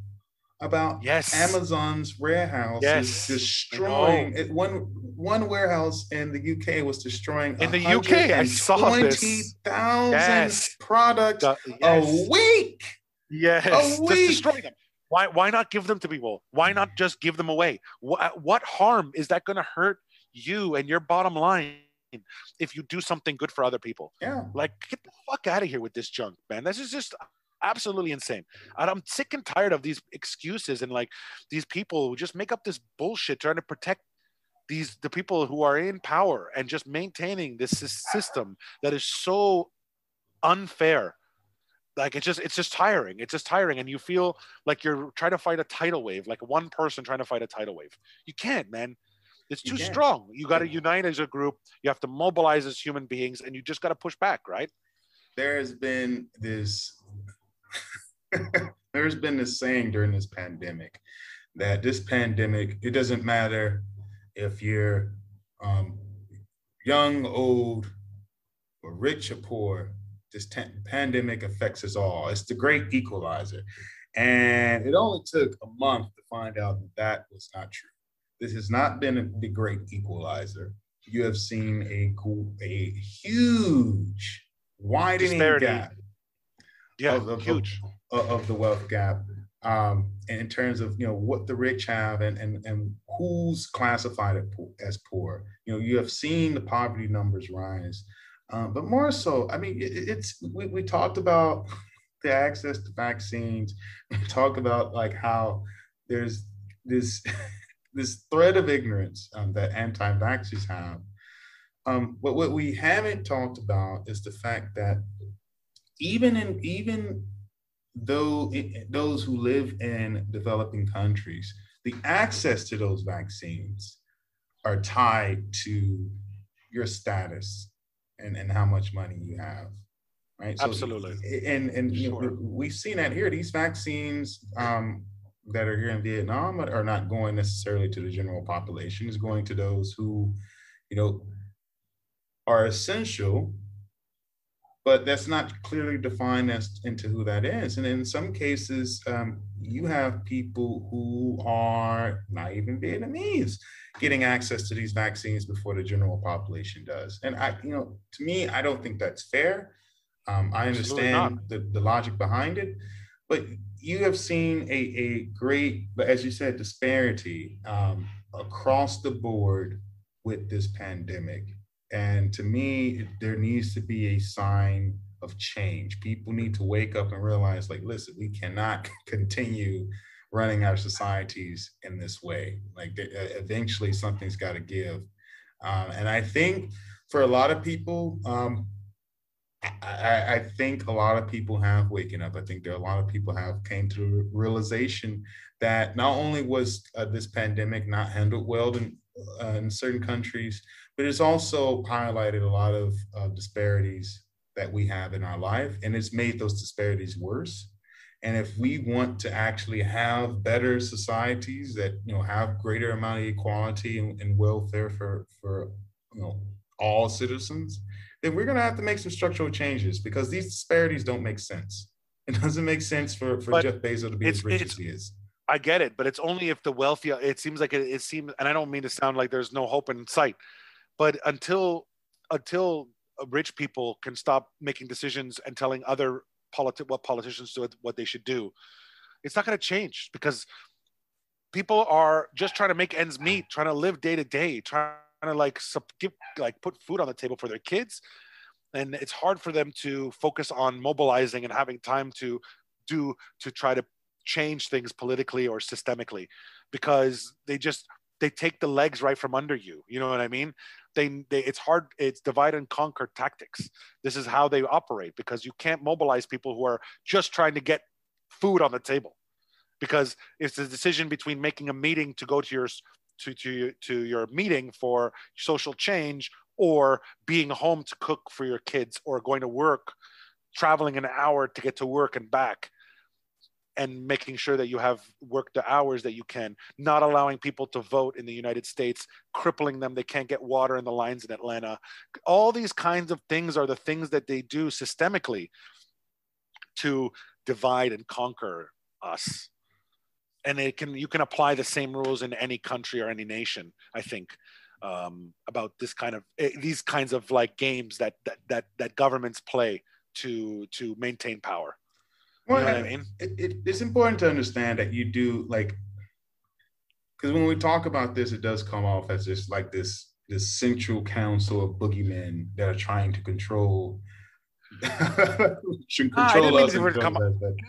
about yes. Amazon's warehouse yes. destroying it. One one warehouse in the UK was destroying in the UK. I saw this. thousand yes. products the, yes. a week. Yes, a week. Just destroying them. Why, why not give them to people? Why not mm. just give them away? What, uh, what harm is that going to hurt you and your bottom line if you do something good for other people? Yeah. Like, get the fuck out of here with this junk, man. This is just absolutely insane. And I'm sick and tired of these excuses and like these people who just make up this bullshit trying to protect these the people who are in power and just maintaining this system that is so unfair like it's just it's just tiring it's just tiring and you feel like you're trying to fight a tidal wave like one person trying to fight a tidal wave. You can't man. It's too strong. You got to unite as a group. You have to mobilize as human beings and you just got to push back right? There has been this there's been this saying during this pandemic that this pandemic it doesn't matter if you're um, young old or rich or poor this t- pandemic affects us all. It's the great equalizer. And it only took a month to find out that that was not true. This has not been the great equalizer. You have seen a, a huge widening Disparity. gap. Yeah, of, of, huge. Of, of, the wealth gap um, in terms of you know what the rich have and and, and who's classified as poor. You know, you have seen the poverty numbers rise. Um, but more so, I mean, it, it's we, we talked about the access to vaccines. We talked about like how there's this this thread of ignorance um, that anti-vaxxers have. Um, but what we haven't talked about is the fact that even in even though it, those who live in developing countries, the access to those vaccines are tied to your status and, and how much money you have. Right. So, Absolutely. And and sure. know, we've seen that here. These vaccines, um, that are here in Vietnam are not going necessarily to the general population. It's going to those who, you know, are essential, but that's not clearly defined as into who that is. And in some cases, um, you have people who are not even Vietnamese getting access to these vaccines before the general population does. And I, you know, to me, I don't think that's fair. Um, I understand the, the logic behind it, but you have seen a, a great, but as you said, disparity um, across the board with this pandemic. And to me, there needs to be a sign of change. People need to wake up and realize, like, listen, we cannot continue running our societies in this way. Like, eventually, something's got to give. Um, and I think for a lot of people, um, I, I, think a lot of people have waken up. I think there are a lot of people have came to the realization that not only was uh, this pandemic not handled well in, uh, in certain countries, but it's also highlighted a lot of uh, disparities that we have in our life, and it's made those disparities worse. And if we want to actually have better societies that you know have greater amount of equality and, and welfare for for you know all citizens, then we're going to have to make some structural changes because these disparities don't make sense. It doesn't make sense for, for Jeff Bezos to be as rich as he is. I get it, but it's only if the wealthy. It seems like it, it seems, and I don't mean to sound like there's no hope in sight, but until until rich people can stop making decisions and telling other politi- what politicians do what they should do, it's not going to change because people are just trying to make ends meet, trying to live day to day, trying to like give like put food on the table for their kids. And it's hard for them to focus on mobilizing and having time to do to try to change things politically or systemically because they just they take the legs right from under you you know what i mean? They, they it's hard it's divide and conquer tactics. This is how they operate because you can't mobilize people who are just trying to get food on the table. Because it's a decision between making a meeting to go to your to, to, to your meeting for social change or being home to cook for your kids or going to work, traveling an hour to get to work and back and making sure that you have worked the hours that you can, not allowing people to vote in the United States, crippling them. They can't get water in the lines in Atlanta. All these kinds of things are the things that they do systemically to divide and conquer us and it can you can apply the same rules in any country or any nation i think um, about this kind of eh, these kinds of like games that that that, that governments play to to maintain power well, you know I mean? It, it, it's important to understand that you do like because when we talk about this it does come off as just like this this central council of boogeymen that are trying to control control us. Come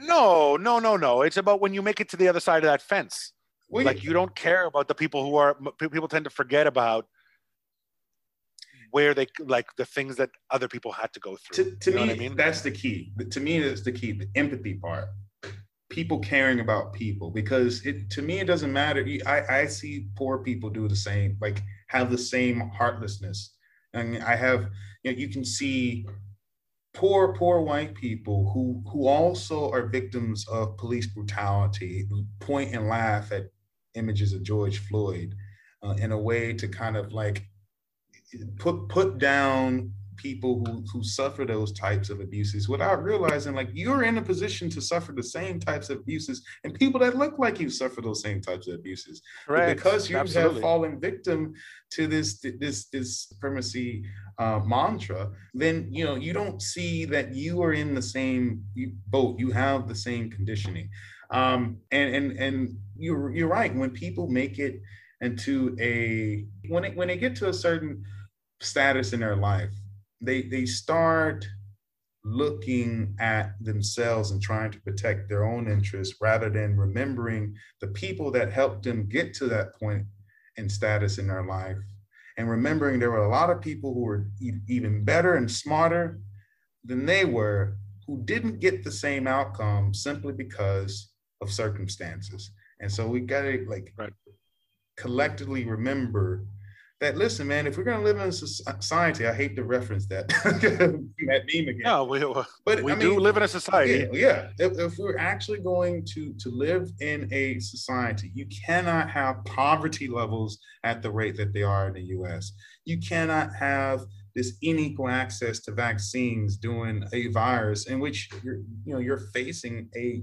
no, no, no, no. It's about when you make it to the other side of that fence. Well, like you don't care about the people who are people tend to forget about where they like the things that other people had to go through. To, to me, I mean? that's the key. To me, that's the key. The empathy part. People caring about people because it to me it doesn't matter. I I see poor people do the same, like have the same heartlessness, and I have you know you can see poor, poor white people who who also are victims of police brutality point and laugh at images of George Floyd uh, in a way to kind of like put put down people who who suffer those types of abuses without realizing like you're in a position to suffer the same types of abuses and people that look like you suffer those same types of abuses Right? because you Absolutely. have fallen victim to this this this supremacy uh, mantra then you know you don't see that you are in the same boat you have the same conditioning um, and and and you're you're right when people make it into a when it when they get to a certain status in their life they they start looking at themselves and trying to protect their own interests rather than remembering the people that helped them get to that point in status in their life and remembering there were a lot of people who were e- even better and smarter than they were who didn't get the same outcome simply because of circumstances and so we got to like right. collectively remember that listen, man, if we're gonna live in a uh, society, I hate to reference that that meme again. No, we, uh, but we I do live in a society. Yeah, yeah. If, if, we're actually going to to live in a society, you cannot have poverty levels at the rate that they are in the U.S. You cannot have this unequal access to vaccines during a virus in which you're you know you're facing a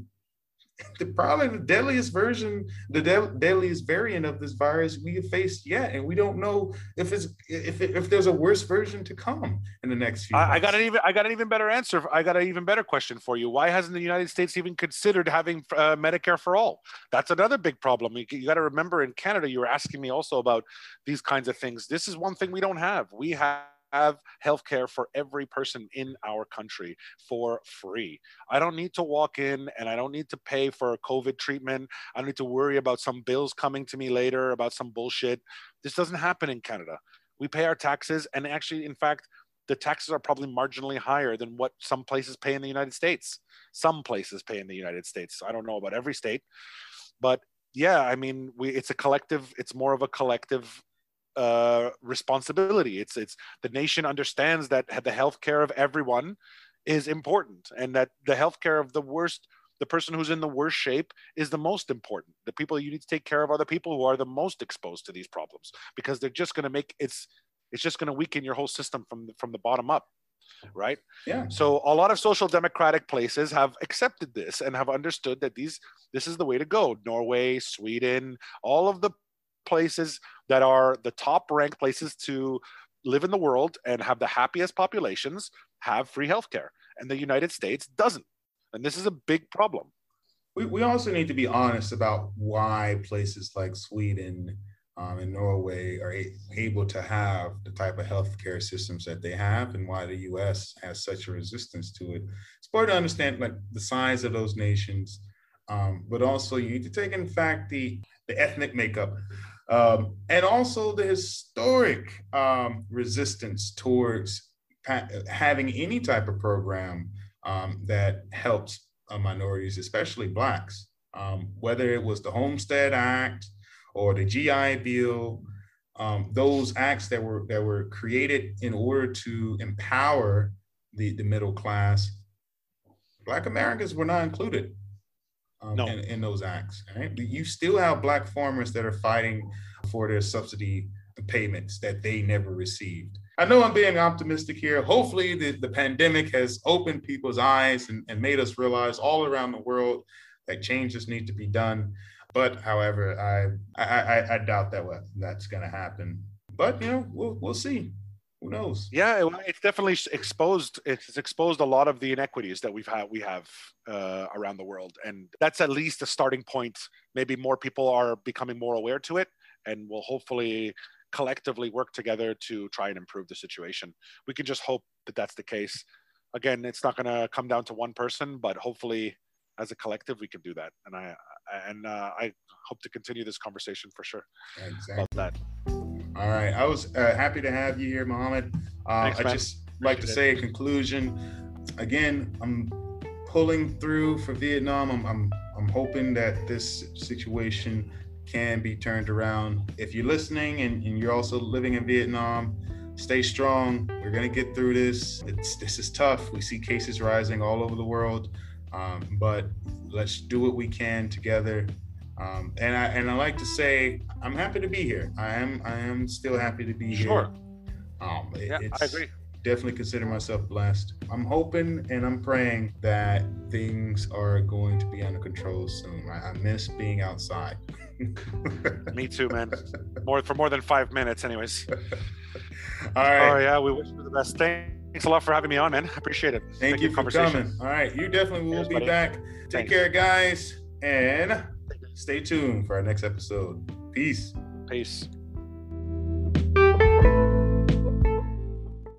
the, probably the deadliest version, the de- deadliest variant of this virus we have faced yet, and we don't know if it's if it, if there's a worse version to come in the next few. I, I, got an even I got an even better answer. I got an even better question for you. Why hasn't the United States even considered having uh, Medicare for all? That's another big problem. You, you got to remember in Canada, you were asking me also about these kinds of things. This is one thing we don't have. We have have healthcare for every person in our country for free. I don't need to walk in and I don't need to pay for a COVID treatment. I don't need to worry about some bills coming to me later about some bullshit. This doesn't happen in Canada. We pay our taxes, and actually, in fact, the taxes are probably marginally higher than what some places pay in the United States. Some places pay in the United States. I don't know about every state, but yeah, I mean, we it's a collective. It's more of a collective uh, responsibility. It's it's the nation understands that the health care of everyone is important, and that the health care of the worst, the person who's in the worst shape, is the most important. The people you need to take care of are the people who are the most exposed to these problems because they're just going to make it's it's just going to weaken your whole system from the, from the bottom up right yeah so a lot of social democratic places have accepted this and have understood that these this is the way to go norway sweden all of the places that are the top ranked places to live in the world and have the happiest populations have free healthcare. And the United States doesn't. And this is a big problem. We, we also need to be honest about why places like Sweden um, and Norway are a- able to have the type of healthcare systems that they have and why the US has such a resistance to it. It's important to understand like the size of those nations, um, but also you need to take in fact the, the ethnic makeup um, and also the historic um, resistance towards having any type of program um, that helps uh, minorities, especially Blacks, um, whether it was the Homestead Act or the GI Bill. Um, those acts that were that were created in order to empower the, the middle class, Black Americans were not included um, no. in, in, those acts. Right? You still have black farmers that are fighting for their subsidy payments that they never received. I know I'm being optimistic here. Hopefully, the, the pandemic has opened people's eyes and, and made us realize all around the world that changes need to be done. But however, I I, I, I doubt that that's going to happen. But you know, we'll we'll see who knows? Yeah, it's definitely exposed. It's exposed a lot of the inequities that we've had we have uh, around the world, and that's at least a starting point. Maybe more people are becoming more aware to it, and we'll hopefully collectively work together to try and improve the situation. We can just hope that that's the case. Again, it's not going to come down to one person, but hopefully, as a collective, we can do that. And I and uh, I hope to continue this conversation for sure exactly. about that. All right. I was uh, happy to have you here, Muhammad. Uh, Thanks, I just Appreciate like to say a conclusion. Again, I'm pulling through for Vietnam. I'm, I'm, I'm hoping that this situation can be turned around. If you're listening and, and you're also living in Vietnam, stay strong. We're gonna get through this. It's this is tough. We see cases rising all over the world, um, but let's do what we can together um, and I and I like to say I'm happy to be here. I am I am still happy to be sure. here. Um, it, yeah, I agree. Definitely consider myself blessed. I'm hoping and I'm praying that things are going to be under control soon. I, I miss being outside. Me too, man. More for more than five minutes, anyways. All right. Oh yeah, we wish you the best. Thanks a lot for having me on, man. I appreciate it. Thank you for coming. All right, you definitely will be buddy. back. Take Thanks. care, guys, and Stay tuned for our next episode. Peace. Peace.